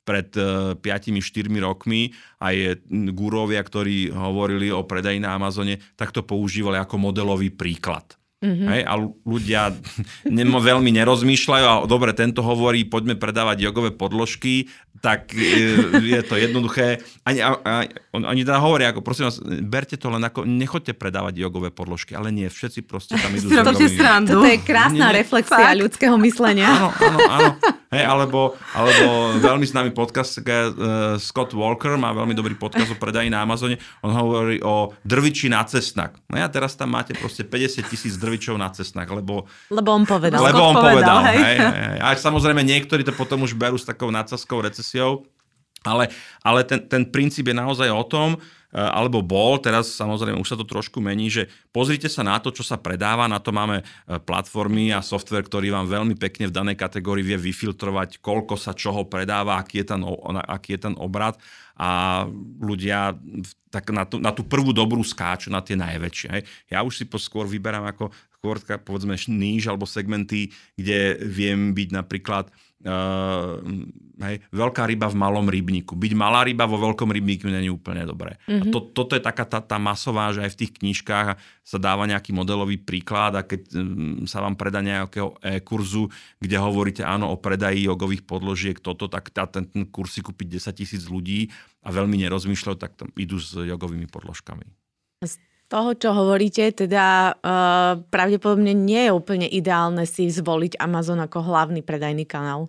pred 5-4 e, rokmi aj gúrovia, ktorí hovorili o predaji na Amazone, tak to používali ako modelový príklad. Mm-hmm. Hej, a ľudia nemo, veľmi nerozmýšľajú a dobre, tento hovorí, poďme predávať jogové podložky, tak e, je to jednoduché. Ani, ani, ani teda hovoria, ako prosím vás, berte to len ako, nechoďte predávať jogové podložky, ale nie, všetci proste tam idú s jogovými. To je krásna nie, reflexia fakt. ľudského myslenia. Áno, áno, áno. Hej, alebo, alebo veľmi známy podcast, uh, Scott Walker má veľmi dobrý podcast o predaji na Amazone. On hovorí o drviči na cestnak. No a teraz tam máte proste 50 tisíc drvičov na cestnak, lebo... Lebo on povedal. Lebo on povedal, povedal hej. Hej, hej. A samozrejme niektorí to potom už berú s takou nadsaskou recesiou, ale, ale ten, ten princíp je naozaj o tom, Eh, alebo bol, teraz samozrejme už sa to trošku mení, že pozrite sa na to, čo sa predáva, na to máme eh, platformy a software, ktorý vám veľmi pekne v danej kategórii vie vyfiltrovať, koľko sa čoho predáva, aký je ten, aký je ten obrad a ľudia tak na, tú, na tú prvú dobrú skáču, na tie najväčšie. Ja už si skôr vyberám ako skôr povedzme níž alebo segmenty, kde viem byť napríklad uh, hej, veľká ryba v malom rybníku. Byť malá ryba vo veľkom rybníku není úplne dobré. Mm-hmm. A mhm. to, toto je taká tá, tá masová, že aj v tých knižkách sa dáva nejaký modelový príklad a keď um, sa vám predá nejakého e-kurzu, kde hovoríte áno o predaji jogových podložiek, toto, tak tá, ten, ten kurz si kúpiť 10 tisíc ľudí a veľmi nerozmýšľajú, tak tam idú s jogovými podložkami toho, čo hovoríte, teda uh, pravdepodobne nie je úplne ideálne si zvoliť Amazon ako hlavný predajný kanál.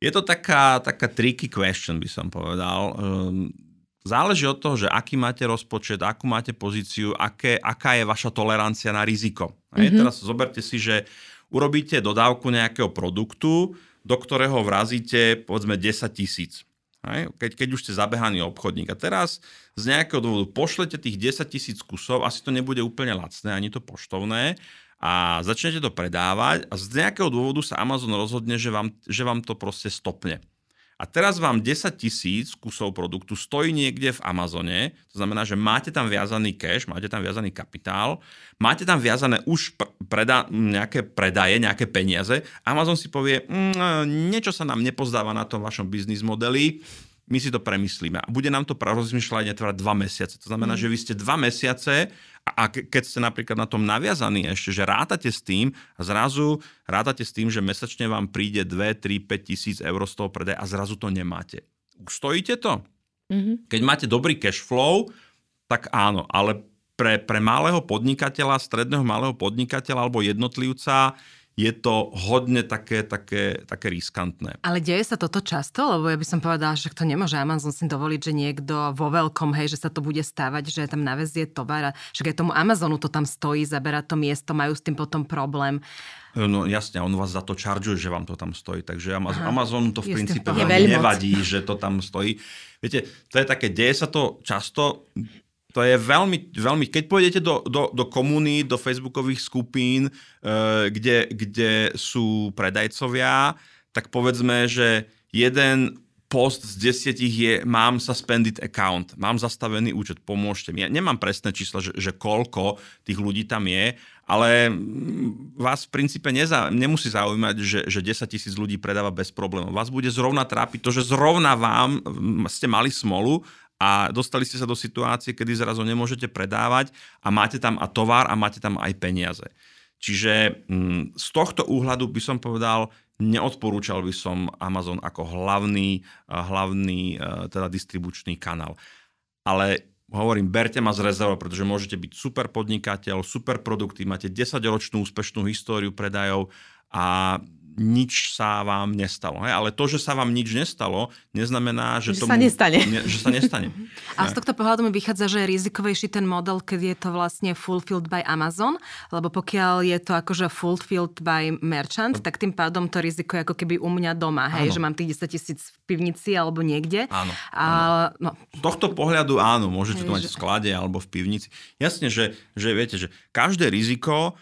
Je to taká, taká tricky question, by som povedal. Um, záleží od toho, že aký máte rozpočet, akú máte pozíciu, aké, aká je vaša tolerancia na riziko. Mm-hmm. teraz zoberte si, že urobíte dodávku nejakého produktu, do ktorého vrazíte povedzme 10 tisíc. Keď, keď už ste zabehaný obchodník. A teraz z nejakého dôvodu pošlete tých 10 tisíc kusov, asi to nebude úplne lacné, ani to poštovné, a začnete to predávať a z nejakého dôvodu sa Amazon rozhodne, že vám, že vám to proste stopne. A teraz vám 10 tisíc kusov produktu stojí niekde v Amazone, to znamená, že máte tam viazaný cash, máte tam viazaný kapitál, máte tam viazané už preda- nejaké predaje, nejaké peniaze. Amazon si povie, mm, niečo sa nám nepozdáva na tom vašom biznis modeli, my si to premyslíme. A bude nám to rozmýšľať netrvať dva mesiace. To znamená, mm. že vy ste dva mesiace a keď ste napríklad na tom naviazaní ešte, že rátate s tým a zrazu rátate s tým, že mesačne vám príde 2, 3, 5 tisíc eur z toho predaj a zrazu to nemáte. Stojíte to? Mm-hmm. Keď máte dobrý cash flow, tak áno, ale pre, pre malého podnikateľa, stredného malého podnikateľa alebo jednotlivca je to hodne také, také, také riskantné. Ale deje sa toto často? Lebo ja by som povedala, že to nemôže Amazon si dovoliť, že niekto vo veľkom, hej, že sa to bude stávať, že tam navezie tovar a že aj tomu Amazonu to tam stojí, zabera to miesto, majú s tým potom problém. No jasne, on vás za to čaržuje, že vám to tam stojí. Takže Amazon, Amazon to v princípe veľmi nevadí, že to tam stojí. Viete, to je také, deje sa to často, to je veľmi, veľmi keď pôjdete do, do, do komuní, do facebookových skupín, e, kde, kde sú predajcovia, tak povedzme, že jeden post z desiatich je mám suspended account, mám zastavený účet, pomôžte mi. Ja nemám presné čísla, že, že koľko tých ľudí tam je, ale vás v princípe neza, nemusí zaujímať, že, že 10 tisíc ľudí predáva bez problémov. Vás bude zrovna trápiť to, že zrovna vám ste mali smolu a dostali ste sa do situácie, kedy zrazu nemôžete predávať a máte tam a tovar a máte tam aj peniaze. Čiže z tohto úhľadu by som povedal, neodporúčal by som Amazon ako hlavný, hlavný e, teda distribučný kanál. Ale hovorím, berte ma z rezervou, pretože môžete byť super podnikateľ, super produkty, máte 10-ročnú úspešnú históriu predajov a nič sa vám nestalo. Hej? Ale to, že sa vám nič nestalo, neznamená, že, že tomu, sa nestane. Ne, že sa nestane. A z tohto pohľadu mi vychádza, že je rizikovejší ten model, keď je to vlastne fulfilled by Amazon, lebo pokiaľ je to akože fulfilled by merchant, tak tým pádom to riziko je ako keby u mňa doma, hej, áno. že mám tých 10 tisíc v pivnici alebo niekde. Áno. A, áno. No. Z tohto pohľadu áno, môžete hej, to mať že... v sklade alebo v pivnici. Jasne, že, že viete, že každé riziko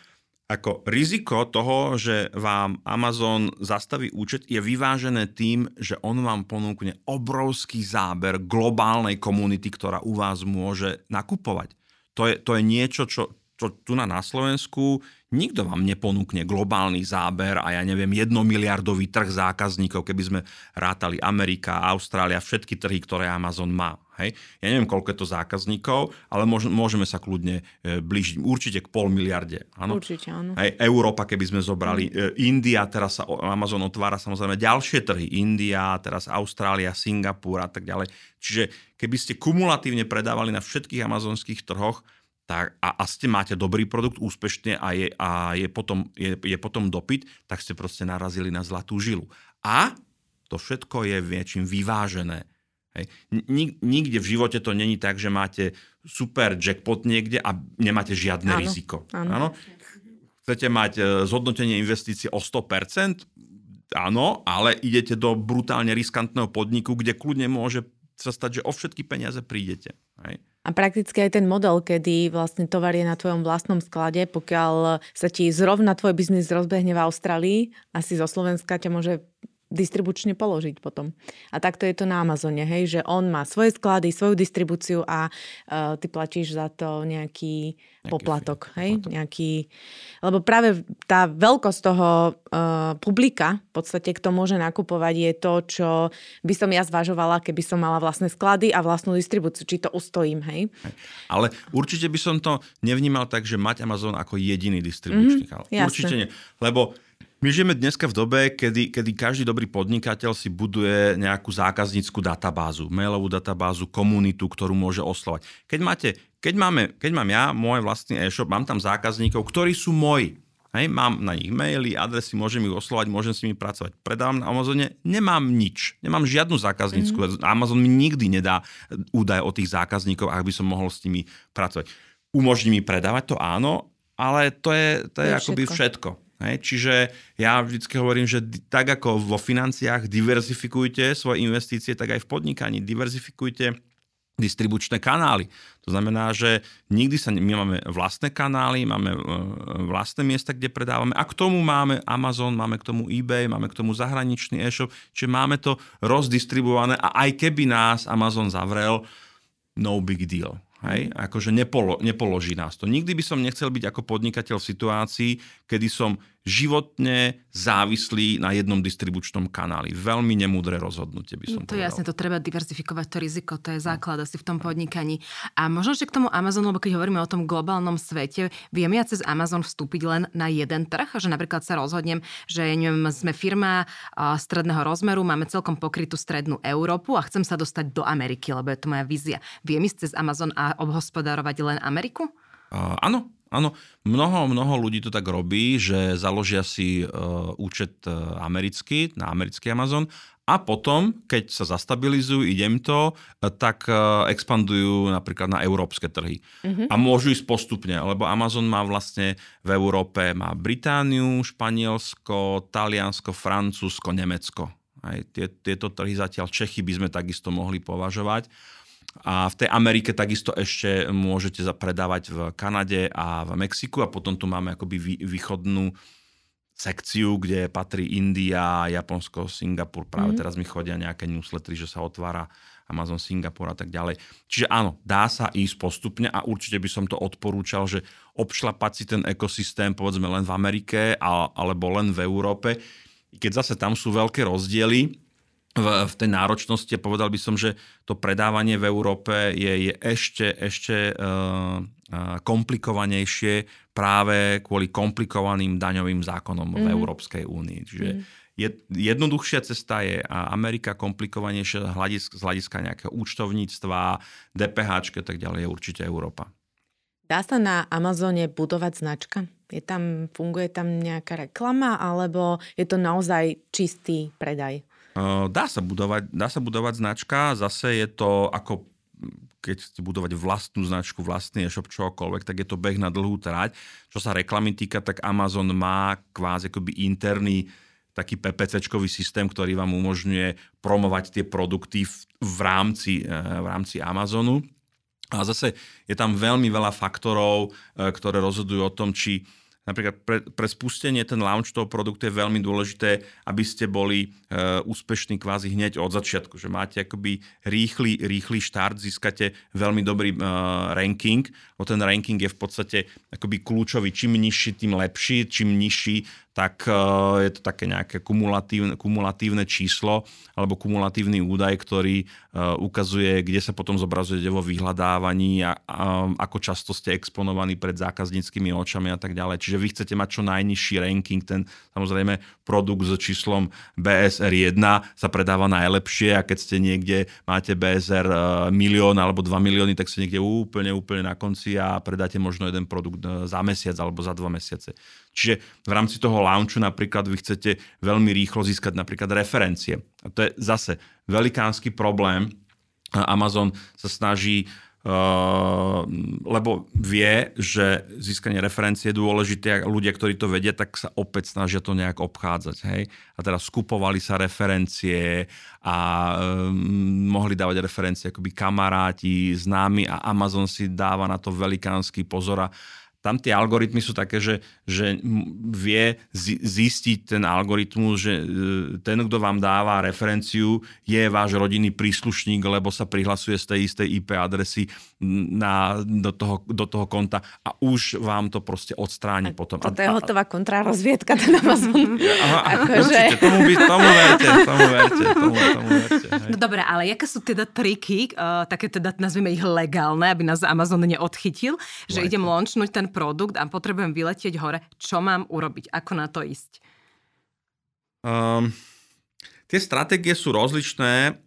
ako riziko toho, že vám Amazon zastaví účet, je vyvážené tým, že on vám ponúkne obrovský záber globálnej komunity, ktorá u vás môže nakupovať. To je, to je niečo, čo, čo tu na, Slovensku nikto vám neponúkne globálny záber a ja neviem, jednomiliardový trh zákazníkov, keby sme rátali Amerika, Austrália, všetky trhy, ktoré Amazon má. Hej. Ja neviem, koľko je to zákazníkov, ale môžeme sa kľudne e, blížiť určite k pol miliarde. Áno? Určite, áno. Hej, Európa, keby sme zobrali. Mm. India, teraz sa Amazon otvára samozrejme ďalšie trhy. India, teraz Austrália, Singapur a tak ďalej. Čiže keby ste kumulatívne predávali na všetkých amazonských trhoch, tak, a, a ste máte dobrý produkt úspešne a, je, a je, potom, je, je potom dopyt, tak ste proste narazili na zlatú žilu. A to všetko je niečím vyvážené. Hej. Nikde v živote to není tak, že máte super jackpot niekde a nemáte žiadne áno, riziko. Áno. áno. Chcete mať e, zhodnotenie investície o 100%? Áno, ale idete do brutálne riskantného podniku, kde kľudne môže sa stať, že o všetky peniaze prídete. Hej. A prakticky aj ten model, kedy vlastne tovar je na tvojom vlastnom sklade, pokiaľ sa ti zrovna tvoj biznis rozbehne v Austrálii, asi zo Slovenska ťa môže distribučne položiť potom. A takto je to na Amazone, hej, že on má svoje sklady, svoju distribúciu a uh, ty platíš za to nejaký, nejaký poplatok, hej, poplatok. nejaký, lebo práve tá veľkosť toho uh, publika, v podstate kto môže nakupovať, je to, čo by som ja zvažovala, keby som mala vlastné sklady a vlastnú distribúciu, či to ustojím, hej. Ale určite by som to nevnímal tak, že mať Amazon ako jediný distribučný mm, Určite nie, lebo my žijeme dneska v dobe, kedy, kedy každý dobrý podnikateľ si buduje nejakú zákazníckú databázu, mailovú databázu, komunitu, ktorú môže oslovať. Keď, máte, keď, máme, keď mám ja môj vlastný e-shop, mám tam zákazníkov, ktorí sú moji. Hej, mám na nich maily, adresy, môžem ich oslovať, môžem s nimi pracovať. Predávam na Amazone, nemám nič. Nemám žiadnu zákaznícku. Mm. Amazon mi nikdy nedá údaj o tých zákazníkov, ak by som mohol s nimi pracovať. Umožní mi predávať to áno, ale to je, to je, to je akoby všetko. všetko. Hej, čiže ja vždycky hovorím, že tak ako vo financiách diverzifikujte svoje investície, tak aj v podnikaní diverzifikujte distribučné kanály. To znamená, že nikdy sa... My máme vlastné kanály, máme e, vlastné miesta, kde predávame a k tomu máme Amazon, máme k tomu eBay, máme k tomu zahraničný e-shop, čiže máme to rozdistribuované a aj keby nás Amazon zavrel, no big deal. Hej? Akože nepolo, nepoloží nás to. Nikdy by som nechcel byť ako podnikateľ v situácii, kedy som životne závislí na jednom distribučnom kanáli. Veľmi nemúdre rozhodnutie by som To je jasne, to treba diverzifikovať, to riziko, to je základ asi v tom podnikaní. A možno, že k tomu Amazonu, lebo keď hovoríme o tom globálnom svete, viem ja cez Amazon vstúpiť len na jeden trh, že napríklad sa rozhodnem, že neviem, sme firma stredného rozmeru, máme celkom pokrytú strednú Európu a chcem sa dostať do Ameriky, lebo je to moja vízia. Viem ísť cez Amazon a obhospodárovať len Ameriku? Uh, áno, Áno, mnoho, mnoho ľudí to tak robí, že založia si uh, účet uh, americký, na americký Amazon a potom, keď sa zastabilizujú, idem to, uh, tak uh, expandujú napríklad na európske trhy. Mm-hmm. A môžu ísť postupne, lebo Amazon má vlastne v Európe má Britániu, Španielsko, Taliansko, Francúzsko, Nemecko. Aj tie, tieto trhy zatiaľ Čechy by sme takisto mohli považovať. A v tej Amerike takisto ešte môžete predávať v Kanade a v Mexiku a potom tu máme akoby východnú sekciu, kde patrí India, Japonsko, Singapur. Práve mm. teraz mi chodia nejaké newslettery, že sa otvára Amazon Singapur a tak ďalej. Čiže áno, dá sa ísť postupne a určite by som to odporúčal, že obšlapať si ten ekosystém povedzme len v Amerike a, alebo len v Európe. Keď zase tam sú veľké rozdiely, v, v tej náročnosti a povedal by som, že to predávanie v Európe je, je ešte, ešte uh, komplikovanejšie práve kvôli komplikovaným daňovým zákonom mm. v mhm. Európskej únii. Čiže mm. je, jednoduchšia cesta je Amerika, komplikovanejšia z hľadiska nejakého účtovníctva, DPH a tak ďalej je určite Európa. Dá sa na Amazone budovať značka? Je tam, funguje tam nejaká reklama alebo je to naozaj čistý predaj? Dá sa budovať, dá sa budovať značka, zase je to ako keď chcete budovať vlastnú značku, vlastný e-shop, čokoľvek, tak je to beh na dlhú trať. Čo sa reklamy týka, tak Amazon má kvázi akoby interný taký PPC-čkový systém, ktorý vám umožňuje promovať tie produkty v, v, rámci, e, v rámci Amazonu. A zase je tam veľmi veľa faktorov, e, ktoré rozhodujú o tom, či Napríklad pre, pre spustenie ten launch toho produktu je veľmi dôležité, aby ste boli e, úspešní kvázi hneď od začiatku, že máte akoby rýchly, rýchly štart, získate veľmi dobrý e, ranking, o ten ranking je v podstate akoby kľúčový, čím nižší, tým lepší, čím nižší, tak eh, je to také nejaké kumulatívne, kumulatívne číslo alebo kumulatívny údaj, ktorý eh, ukazuje, kde sa potom zobrazujete vo vyhľadávaní a, a ako často ste exponovaní pred zákazníckými očami a tak ďalej. Čiže vy chcete mať čo najnižší ranking, ten samozrejme produkt s číslom BSR 1 sa predáva najlepšie a keď ste niekde, máte BSR eh, milión alebo 2 milióny, tak ste niekde úplne, úplne na konci a predáte možno jeden produkt za mesiac alebo za dva mesiace. Čiže v rámci toho launchu napríklad vy chcete veľmi rýchlo získať napríklad referencie. A to je zase velikánsky problém. Amazon sa snaží Uh, lebo vie, že získanie referencie je dôležité a ľudia, ktorí to vedia, tak sa opäť snažia to nejak obchádzať. Hej? A teraz skupovali sa referencie a um, mohli dávať referencie akoby kamaráti, známi a Amazon si dáva na to velikánsky pozor a tam tie algoritmy sú také, že, že vie zistiť ten algoritmus, že e, ten, kto vám dáva referenciu, je váš rodinný príslušník, lebo sa prihlasuje z tej istej IP adresy na, do, toho, do toho konta a už vám to proste odstráni a potom. Toto je hotová kontrarozviedka, ten Amazon. Aha, akože... určite, tomu, by, tomu verte, tomu verte, tomu, tomu verte. No dobré, ale jaké sú teda triky, uh, také teda nazvime ich legálne, aby nás Amazon neodchytil, že Lajte. idem launchnúť ten produkt a potrebujem vyletieť hore, čo mám urobiť, ako na to ísť? Um, tie stratégie sú rozličné.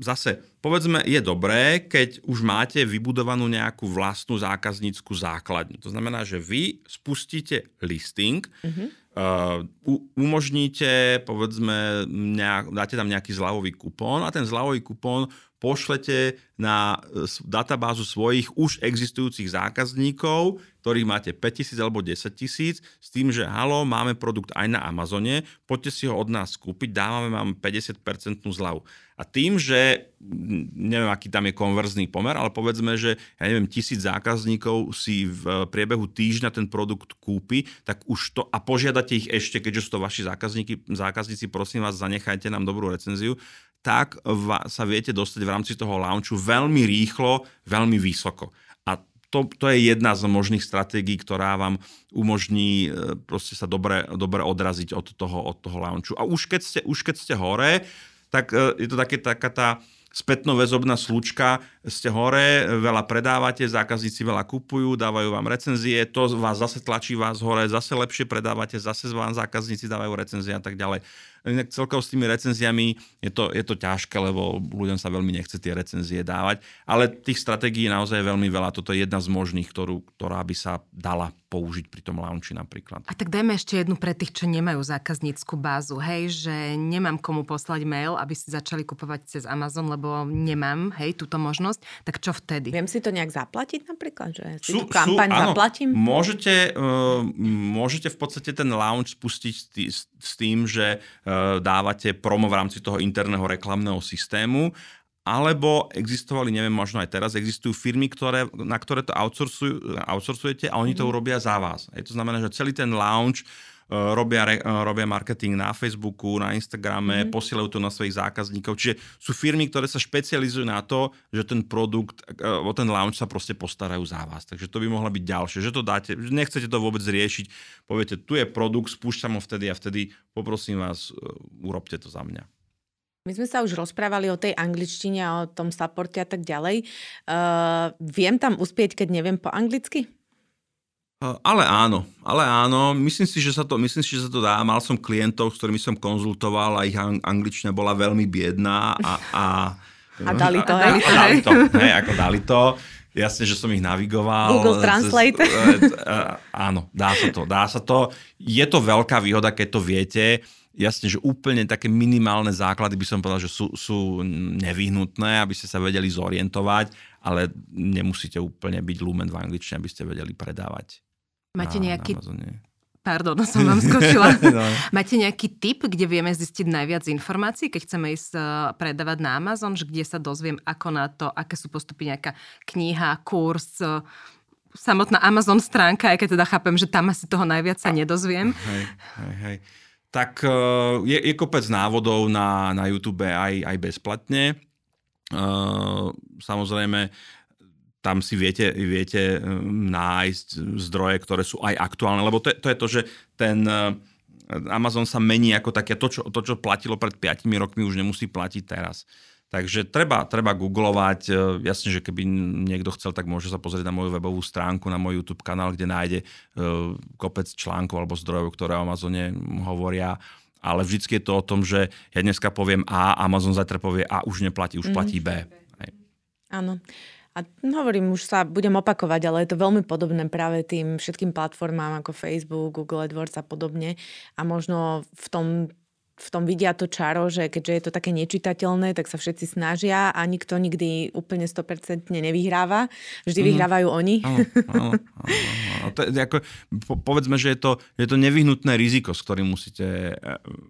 Zase, povedzme, je dobré, keď už máte vybudovanú nejakú vlastnú zákaznícku základňu. To znamená, že vy spustíte listing, uh-huh. uh, umožníte, povedzme, nejak, dáte tam nejaký zľavový kupón a ten zľavový kupón pošlete na databázu svojich už existujúcich zákazníkov, ktorých máte 5000 alebo 10 tisíc, s tým, že halo, máme produkt aj na Amazone, poďte si ho od nás kúpiť, dávame vám 50% zľavu. A tým, že neviem, aký tam je konverzný pomer, ale povedzme, že ja neviem, tisíc zákazníkov si v priebehu týždňa ten produkt kúpi, tak už to, a požiadate ich ešte, keďže sú to vaši zákazníky, zákazníci, prosím vás, zanechajte nám dobrú recenziu, tak sa viete dostať v rámci toho launchu veľmi rýchlo, veľmi vysoko. To, to je jedna z možných stratégií, ktorá vám umožní e, proste sa dobre, dobre odraziť od toho, od toho launchu. A už keď ste, už keď ste hore, tak e, je to také, taká tá spätnoväzobná slučka, ste hore, veľa predávate, zákazníci veľa kupujú, dávajú vám recenzie, to vás zase tlačí vás hore, zase lepšie predávate, zase vám zákazníci dávajú recenzie a tak ďalej. Inak celkovo s tými recenziami je to, je to ťažké, lebo ľuďom sa veľmi nechce tie recenzie dávať, ale tých stratégií je naozaj veľmi veľa. Toto je jedna z možných, ktorú, ktorá by sa dala použiť pri tom launchi napríklad. A tak dajme ešte jednu pre tých, čo nemajú zákaznícku bázu, hej, že nemám komu poslať mail, aby si začali kupovať cez Amazon, lebo nemám, hej, túto možnosť, tak čo vtedy? Viem si to nejak zaplatiť napríklad, že si sú, tú kampaň sú, áno, zaplatím? Môžete, uh, môžete v podstate ten launch spustiť s tým, že uh, dávate promo v rámci toho interného reklamného systému, alebo existovali, neviem, možno aj teraz, existujú firmy, ktoré, na ktoré to outsourcujete a oni to mhm. urobia za vás. Je to znamená, že celý ten launch robia, uh, robia marketing na Facebooku, na Instagrame, mm-hmm. posielajú to na svojich zákazníkov. Čiže sú firmy, ktoré sa špecializujú na to, že ten produkt, uh, o ten launch sa proste postarajú za vás. Takže to by mohlo byť ďalšie. Že to dáte, že nechcete to vôbec riešiť. Poviete, tu je produkt, spúšťam ho vtedy a vtedy poprosím vás, urobte to za mňa. My sme sa už rozprávali o tej angličtine a o tom supporte a tak ďalej. Uh, viem tam uspieť, keď neviem po anglicky? Ale áno, ale áno. Myslím si, že sa to, myslím si, že sa to dá. Mal som klientov, s ktorými som konzultoval a ich angličtina bola veľmi biedná a... A, a dali to, a, hej? A, a dali to, hej, ako dali to. Jasne, že som ich navigoval. Google Translate. Cez, áno, dá sa to, dá sa to. Je to veľká výhoda, keď to viete jasne, že úplne také minimálne základy by som povedal, že sú, sú nevyhnutné, aby ste sa vedeli zorientovať, ale nemusíte úplne byť lumen v angličtine, aby ste vedeli predávať. Máte nejaký... Pardon, som vám skočila. no. Máte nejaký tip, kde vieme zistiť najviac informácií, keď chceme ísť eh, predávať na Amazon, že kde sa dozviem, ako na to, aké sú postupy, nejaká kniha, kurz, eh, samotná Amazon stránka, aj keď teda chápem, že tam asi toho najviac sa nedozviem. Hej, hej, hej tak e, je, je kopec návodov na, na YouTube aj, aj bezplatne. E, samozrejme, tam si viete, viete e, nájsť zdroje, ktoré sú aj aktuálne, lebo to je to, je to že ten Amazon sa mení ako také, to čo, to, čo platilo pred 5 rokmi, už nemusí platiť teraz. Takže treba, treba googlovať. E, jasne, že keby niekto chcel, tak môže sa pozrieť na moju webovú stránku, na môj YouTube kanál, kde nájde kopec článkov alebo zdrojov, ktoré o Amazone hovoria. Ale vždycky je to o tom, že ja dneska poviem A, Amazon zajtra povie A, už neplatí, už mm-hmm. platí B. Áno. A hovorím, už sa budem opakovať, ale je to veľmi podobné práve tým všetkým platformám ako Facebook, Google AdWords a podobne. A možno v tom v tom vidia to čaro, že keďže je to také nečitateľné, tak sa všetci snažia a nikto nikdy úplne 100% nevyhráva. Vždy mm. vyhrávajú oni. Áno, áno, áno, To je, ako, po, povedzme, že je to, je to nevyhnutné riziko, s ktorým musíte e,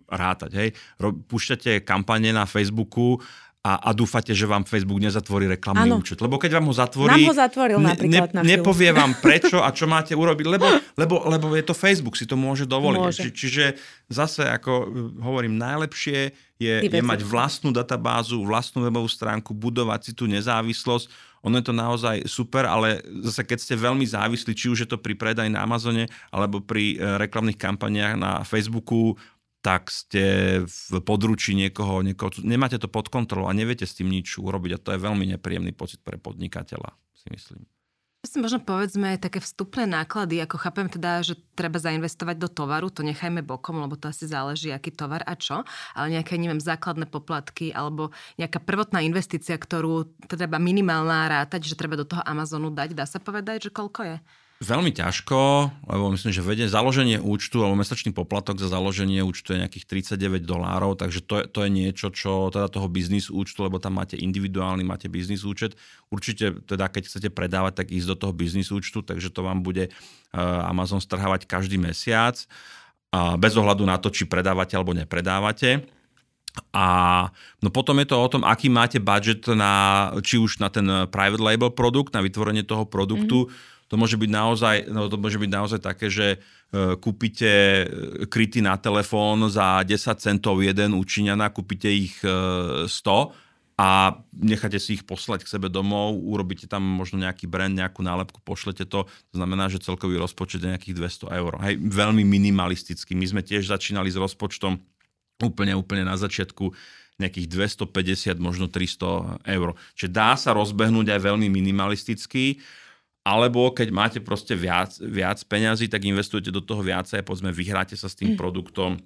rátať. Hej? Púšťate kampane na Facebooku a, a dúfate, že vám Facebook nezatvorí reklamný ano. účet. Lebo keď vám ho zatvorí... Nám ho zatvoril ne, napríklad ne, na Nepovie vám prečo a čo máte urobiť, lebo, lebo, lebo je to Facebook, si to môže dovoliť. Môže. Či, čiže zase, ako e, hovorím, najlepšie je, je mať vlastnú databázu, vlastnú webovú stránku, budovať si tú nezávislosť. Ono je to naozaj super, ale zase keď ste veľmi závislí, či už je to pri predaji na Amazone alebo pri e, reklamných kampaniách na Facebooku, tak ste v područí niekoho, niekoho, nemáte to pod kontrolou a neviete s tým nič urobiť a to je veľmi nepríjemný pocit pre podnikateľa, si myslím. Si možno povedzme také vstupné náklady, ako chápem teda, že treba zainvestovať do tovaru, to nechajme bokom, lebo to asi záleží, aký tovar a čo, ale nejaké, neviem, základné poplatky alebo nejaká prvotná investícia, ktorú treba minimálna rátať, že treba do toho Amazonu dať, dá sa povedať, že koľko je? Veľmi ťažko, lebo myslím, že vedie založenie účtu alebo mesačný poplatok za založenie účtu je nejakých 39 dolárov, takže to je, to je niečo, čo teda toho biznis účtu, lebo tam máte individuálny, máte biznis účet. Určite teda, keď chcete predávať, tak ísť do toho biznis účtu, takže to vám bude uh, Amazon strhávať každý mesiac, bez ohľadu na to, či predávate alebo nepredávate. A no potom je to o tom, aký máte budget na, či už na ten private label produkt, na vytvorenie toho produktu, mm-hmm to môže byť naozaj, no to môže byť naozaj také, že e, kúpite e, kryty na telefón za 10 centov jeden u kúpite ich 100 e, a necháte si ich poslať k sebe domov, urobíte tam možno nejaký brand, nejakú nálepku, pošlete to, to znamená, že celkový rozpočet je nejakých 200 eur. Hej, veľmi minimalistický. My sme tiež začínali s rozpočtom úplne, úplne na začiatku nejakých 250, možno 300 eur. Čiže dá sa rozbehnúť aj veľmi minimalisticky, alebo keď máte proste viac, viac peňazí, tak investujete do toho viacej a povedzme vyhráte sa s tým mm. produktom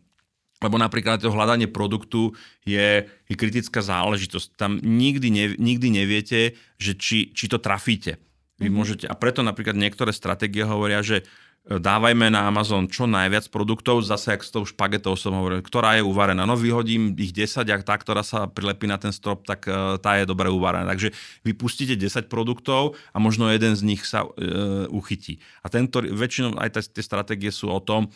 lebo napríklad to hľadanie produktu je, je kritická záležitosť. Tam nikdy, ne, nikdy neviete, že či, či to trafíte. Vy mm-hmm. môžete, a preto napríklad niektoré stratégie hovoria, že dávajme na Amazon čo najviac produktov, zase ak s tou špagetou som hovoril, ktorá je uvarená. No vyhodím ich 10 a tá, ktorá sa prilepí na ten strop, tak e, tá je dobre uvarená. Takže vypustíte 10 produktov a možno jeden z nich sa e, uchytí. A tento, väčšinou aj tie stratégie sú o tom,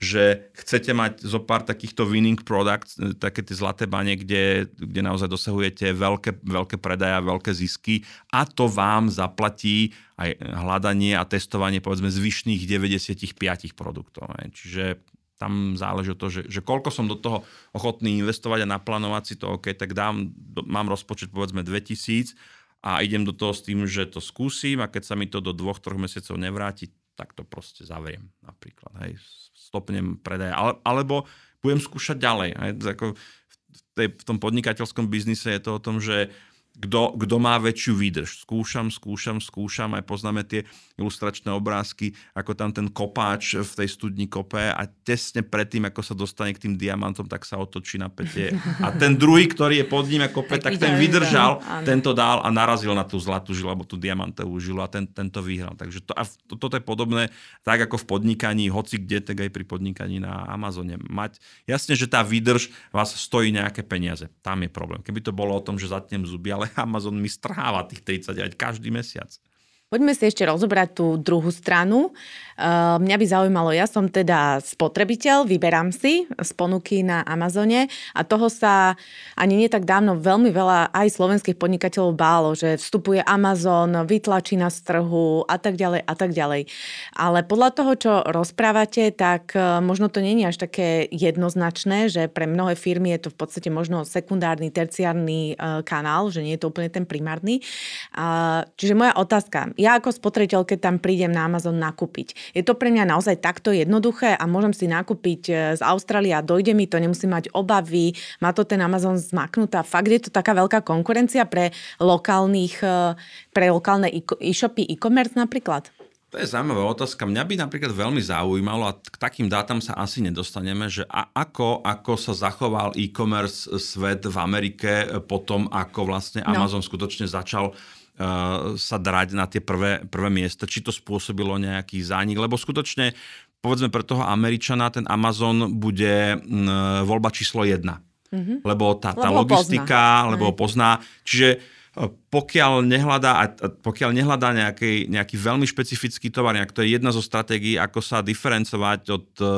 že chcete mať zo pár takýchto winning products, e, také tie zlaté bane, kde, kde naozaj dosahujete veľké, veľké a veľké zisky a to vám zaplatí aj hľadanie a testovanie povedzme zvyšných 95 produktov. Čiže tam záleží o to, že, že koľko som do toho ochotný investovať a naplánovať si to, OK, tak dám, mám rozpočet povedzme 2000 a idem do toho s tým, že to skúsim a keď sa mi to do dvoch, troch mesiacov nevráti, tak to proste zavriem napríklad. Hej. Stopnem predaj. Ale, alebo budem skúšať ďalej. Hej. Ako v, tej, v tom podnikateľskom biznise je to o tom, že kto, kto má väčšiu výdrž. Skúšam, skúšam, skúšam, aj poznáme tie ilustračné obrázky, ako tam ten kopáč v tej studni kope a tesne predtým, ako sa dostane k tým diamantom, tak sa otočí na petie. A ten druhý, ktorý je pod ním a kope, tak, tak ten vydržal, áno. tento dál a narazil na tú zlatú žilu, alebo tú diamantovú žilu a ten, tento vyhral. Takže to, a to, toto je podobné, tak ako v podnikaní, hoci kde, tak aj pri podnikaní na Amazone. Mať, jasne, že tá výdrž vás stojí nejaké peniaze. Tam je problém. Keby to bolo o tom, že zatnem zuby, ale Amazon mi strháva tých 39 každý mesiac. Poďme si ešte rozobrať tú druhú stranu. Ehm, mňa by zaujímalo, ja som teda spotrebiteľ, vyberám si z ponuky na Amazone a toho sa ani nie tak dávno veľmi veľa aj slovenských podnikateľov bálo, že vstupuje Amazon, vytlačí na trhu a tak ďalej a tak ďalej. Ale podľa toho, čo rozprávate, tak e, možno to nie je až také jednoznačné, že pre mnohé firmy je to v podstate možno sekundárny, terciárny e, kanál, že nie je to úplne ten primárny. Čiže moja otázka, ja ako spotrebiteľ, keď tam prídem na Amazon nakúpiť, je to pre mňa naozaj takto jednoduché a môžem si nakúpiť e, z Austrálie a dojde mi to, nemusím mať obavy, má to ten Amazon zmaknutá. Fakt je to taká veľká konkurencia pre lokálnych, e, pre lokálne e-shopy, e-commerce napríklad? To je zaujímavá otázka. Mňa by napríklad veľmi zaujímalo, a k takým dátam sa asi nedostaneme, že a ako, ako sa zachoval e-commerce svet v Amerike e, potom, ako vlastne no. Amazon no. skutočne začal sa drať na tie prvé, prvé miesta, či to spôsobilo nejaký zánik, lebo skutočne, povedzme pre toho Američana, ten Amazon bude voľba číslo jedna. Mm-hmm. Lebo tá, tá lebo logistika, pozná. lebo ho pozná. Čiže pokiaľ nehľadá, pokiaľ nehľadá nejaký, nejaký veľmi špecifický tovar, nejak to je jedna zo stratégií, ako sa diferencovať od uh,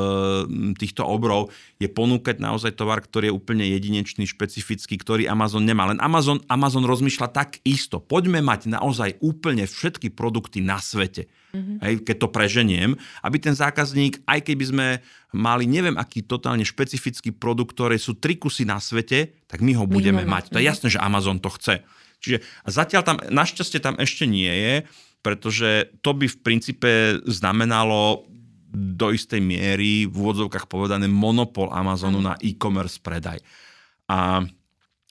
týchto obrov, je ponúkať naozaj tovar, ktorý je úplne jedinečný, špecifický, ktorý Amazon nemá. Len Amazon, Amazon rozmýšľa tak isto. Poďme mať naozaj úplne všetky produkty na svete. Mm-hmm. Hej, keď to preženiem, aby ten zákazník, aj keby sme mali neviem aký totálne špecifický produkt, ktoré sú tri kusy na svete, tak my ho budeme mať. To je jasné, že Amazon to chce. Čiže zatiaľ tam, našťastie tam ešte nie je, pretože to by v princípe znamenalo do istej miery v úvodzovkách povedané monopol Amazonu na e-commerce predaj. A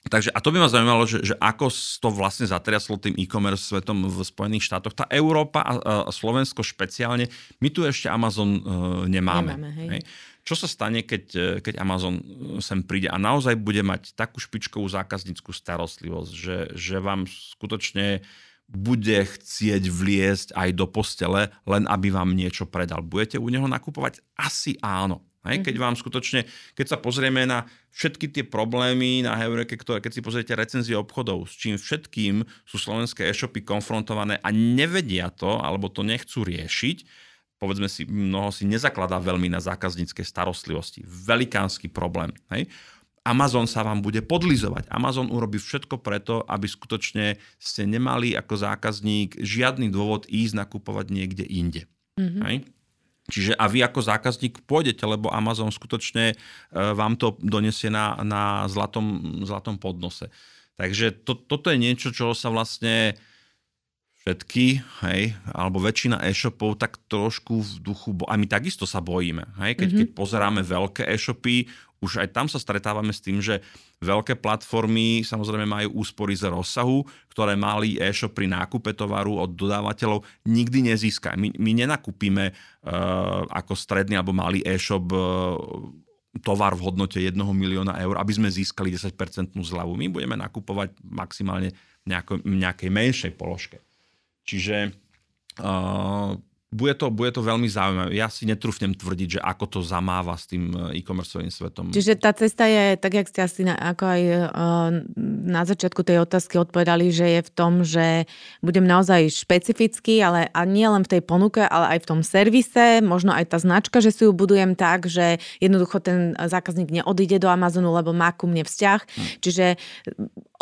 Takže, a to by ma zaujímalo, že, že ako to vlastne zatriaslo tým e-commerce svetom v Spojených štátoch. Tá Európa a, a Slovensko špeciálne, my tu ešte Amazon uh, nemáme. nemáme hej. Hej. Čo sa stane, keď, e, keď Amazon e, sem príde a naozaj bude mať takú špičkovú zákazníckú starostlivosť, že, že vám skutočne bude chcieť vliesť aj do postele, len aby vám niečo predal. Budete u neho nakupovať? Asi áno. Hej, keď mhm. vám skutočne, keď sa pozrieme na všetky tie problémy na Heureke, ktoré, keď si pozriete recenzie obchodov, s čím všetkým sú slovenské e-shopy konfrontované a nevedia to, alebo to nechcú riešiť, povedzme si, mnoho si nezakladá veľmi na zákazníckej starostlivosti. Velikánsky problém. Hej? Amazon sa vám bude podlizovať. Amazon urobí všetko preto, aby skutočne ste nemali ako zákazník žiadny dôvod ísť nakupovať niekde inde. Mm-hmm. Hej? Čiže a vy ako zákazník pôjdete, lebo Amazon skutočne e, vám to donesie na, na zlatom, zlatom podnose. Takže to, toto je niečo, čo sa vlastne všetky, hej, alebo väčšina e-shopov tak trošku v duchu, bo, a my takisto sa bojíme, hej, keď, mm-hmm. keď pozeráme veľké e-shopy, už aj tam sa stretávame s tým, že veľké platformy samozrejme majú úspory z rozsahu, ktoré malý e-shop pri nákupe tovaru od dodávateľov nikdy nezíska. My, my nenakúpime uh, ako stredný alebo malý e-shop uh, tovar v hodnote 1 milióna eur, aby sme získali 10% zľavu. My budeme nakupovať maximálne v nejakej menšej položke. Čiže uh, bude to, bude to veľmi zaujímavé. Ja si netrúfnem tvrdiť, že ako to zamáva s tým e-commerceovým svetom. Čiže tá cesta je, tak jak ste asi na, ako aj na začiatku tej otázky odpovedali, že je v tom, že budem naozaj špecifický, ale a nie len v tej ponuke, ale aj v tom servise, možno aj tá značka, že si ju budujem tak, že jednoducho ten zákazník neodíde do Amazonu, lebo má ku mne vzťah. Hm. Čiže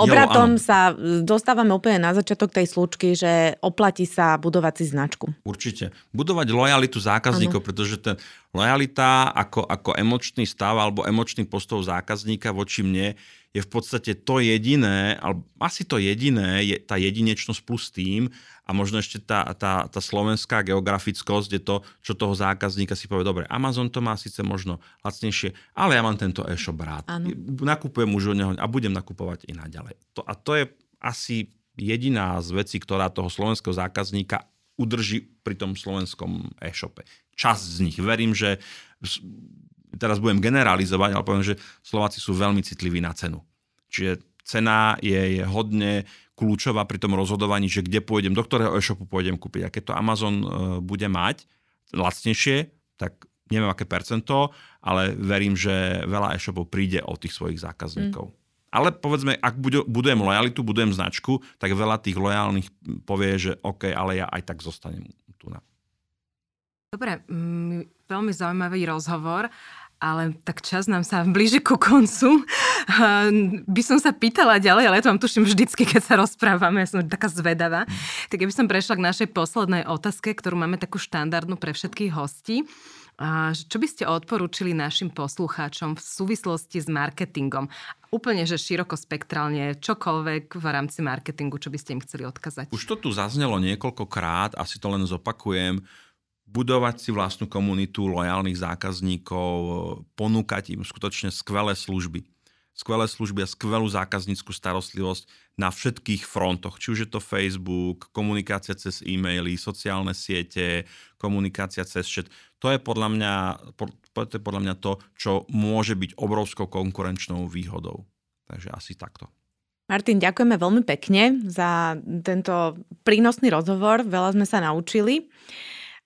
Obratom jo, sa dostávame úplne na začiatok tej slučky, že oplatí sa budovať si značku. Určite. Budovať lojalitu zákazníkov, ano. pretože ten lojalita ako, ako emočný stav alebo emočný postoj zákazníka voči mne je v podstate to jediné, alebo asi to jediné, je tá jedinečnosť plus tým a možno ešte tá, tá, tá slovenská geografickosť je to, čo toho zákazníka si povie, dobre, Amazon to má síce možno lacnejšie, ale ja mám tento e-shop rád. Ano. Nakupujem už od neho a budem nakupovať i naďalej. To, a to je asi jediná z vecí, ktorá toho slovenského zákazníka udrží pri tom slovenskom e-shope. Čas z nich. Verím, že teraz budem generalizovať, ale poviem, že Slováci sú veľmi citliví na cenu. Čiže cena je, je hodne kľúčová pri tom rozhodovaní, že kde pôjdem, do ktorého e-shopu pôjdem kúpiť. A keď to Amazon e, bude mať lacnejšie, tak neviem aké percento, ale verím, že veľa e-shopov príde od tých svojich zákazníkov. Mm. Ale povedzme, ak budujem lojalitu, budujem značku, tak veľa tých lojálnych povie, že OK, ale ja aj tak zostanem tu na. Dobre, mm, veľmi zaujímavý rozhovor ale tak čas nám sa blíži ku koncu. By som sa pýtala ďalej, ale ja to vám tuším vždycky, keď sa rozprávame, ja som taká zvedavá. Tak by som prešla k našej poslednej otázke, ktorú máme takú štandardnú pre všetkých hostí. Čo by ste odporúčili našim poslucháčom v súvislosti s marketingom? Úplne, že širokospektrálne, čokoľvek v rámci marketingu, čo by ste im chceli odkazať? Už to tu zaznelo niekoľkokrát, asi to len zopakujem budovať si vlastnú komunitu lojálnych zákazníkov, ponúkať im skutočne skvelé služby. Skvelé služby a skvelú zákazníckú starostlivosť na všetkých frontoch. Či už je to Facebook, komunikácia cez e-maily, sociálne siete, komunikácia cez chat. To je podľa mňa, to je podľa mňa to, čo môže byť obrovskou konkurenčnou výhodou. Takže asi takto. Martin, ďakujeme veľmi pekne za tento prínosný rozhovor. Veľa sme sa naučili.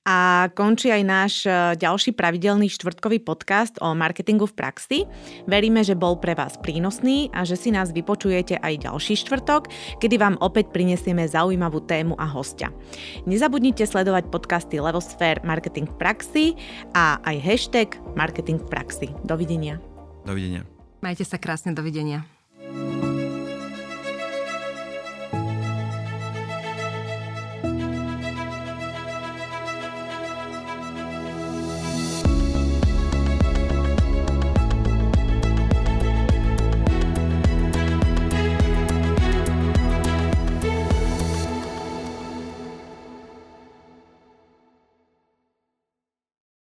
A končí aj náš e, ďalší pravidelný štvrtkový podcast o marketingu v praxi. Veríme, že bol pre vás prínosný a že si nás vypočujete aj ďalší štvrtok, kedy vám opäť prinesieme zaujímavú tému a hostia. Nezabudnite sledovať podcasty Levosphere Marketing v praxi a aj hashtag Marketing v praxi. Dovidenia. Dovidenia. Majte sa krásne, dovidenia.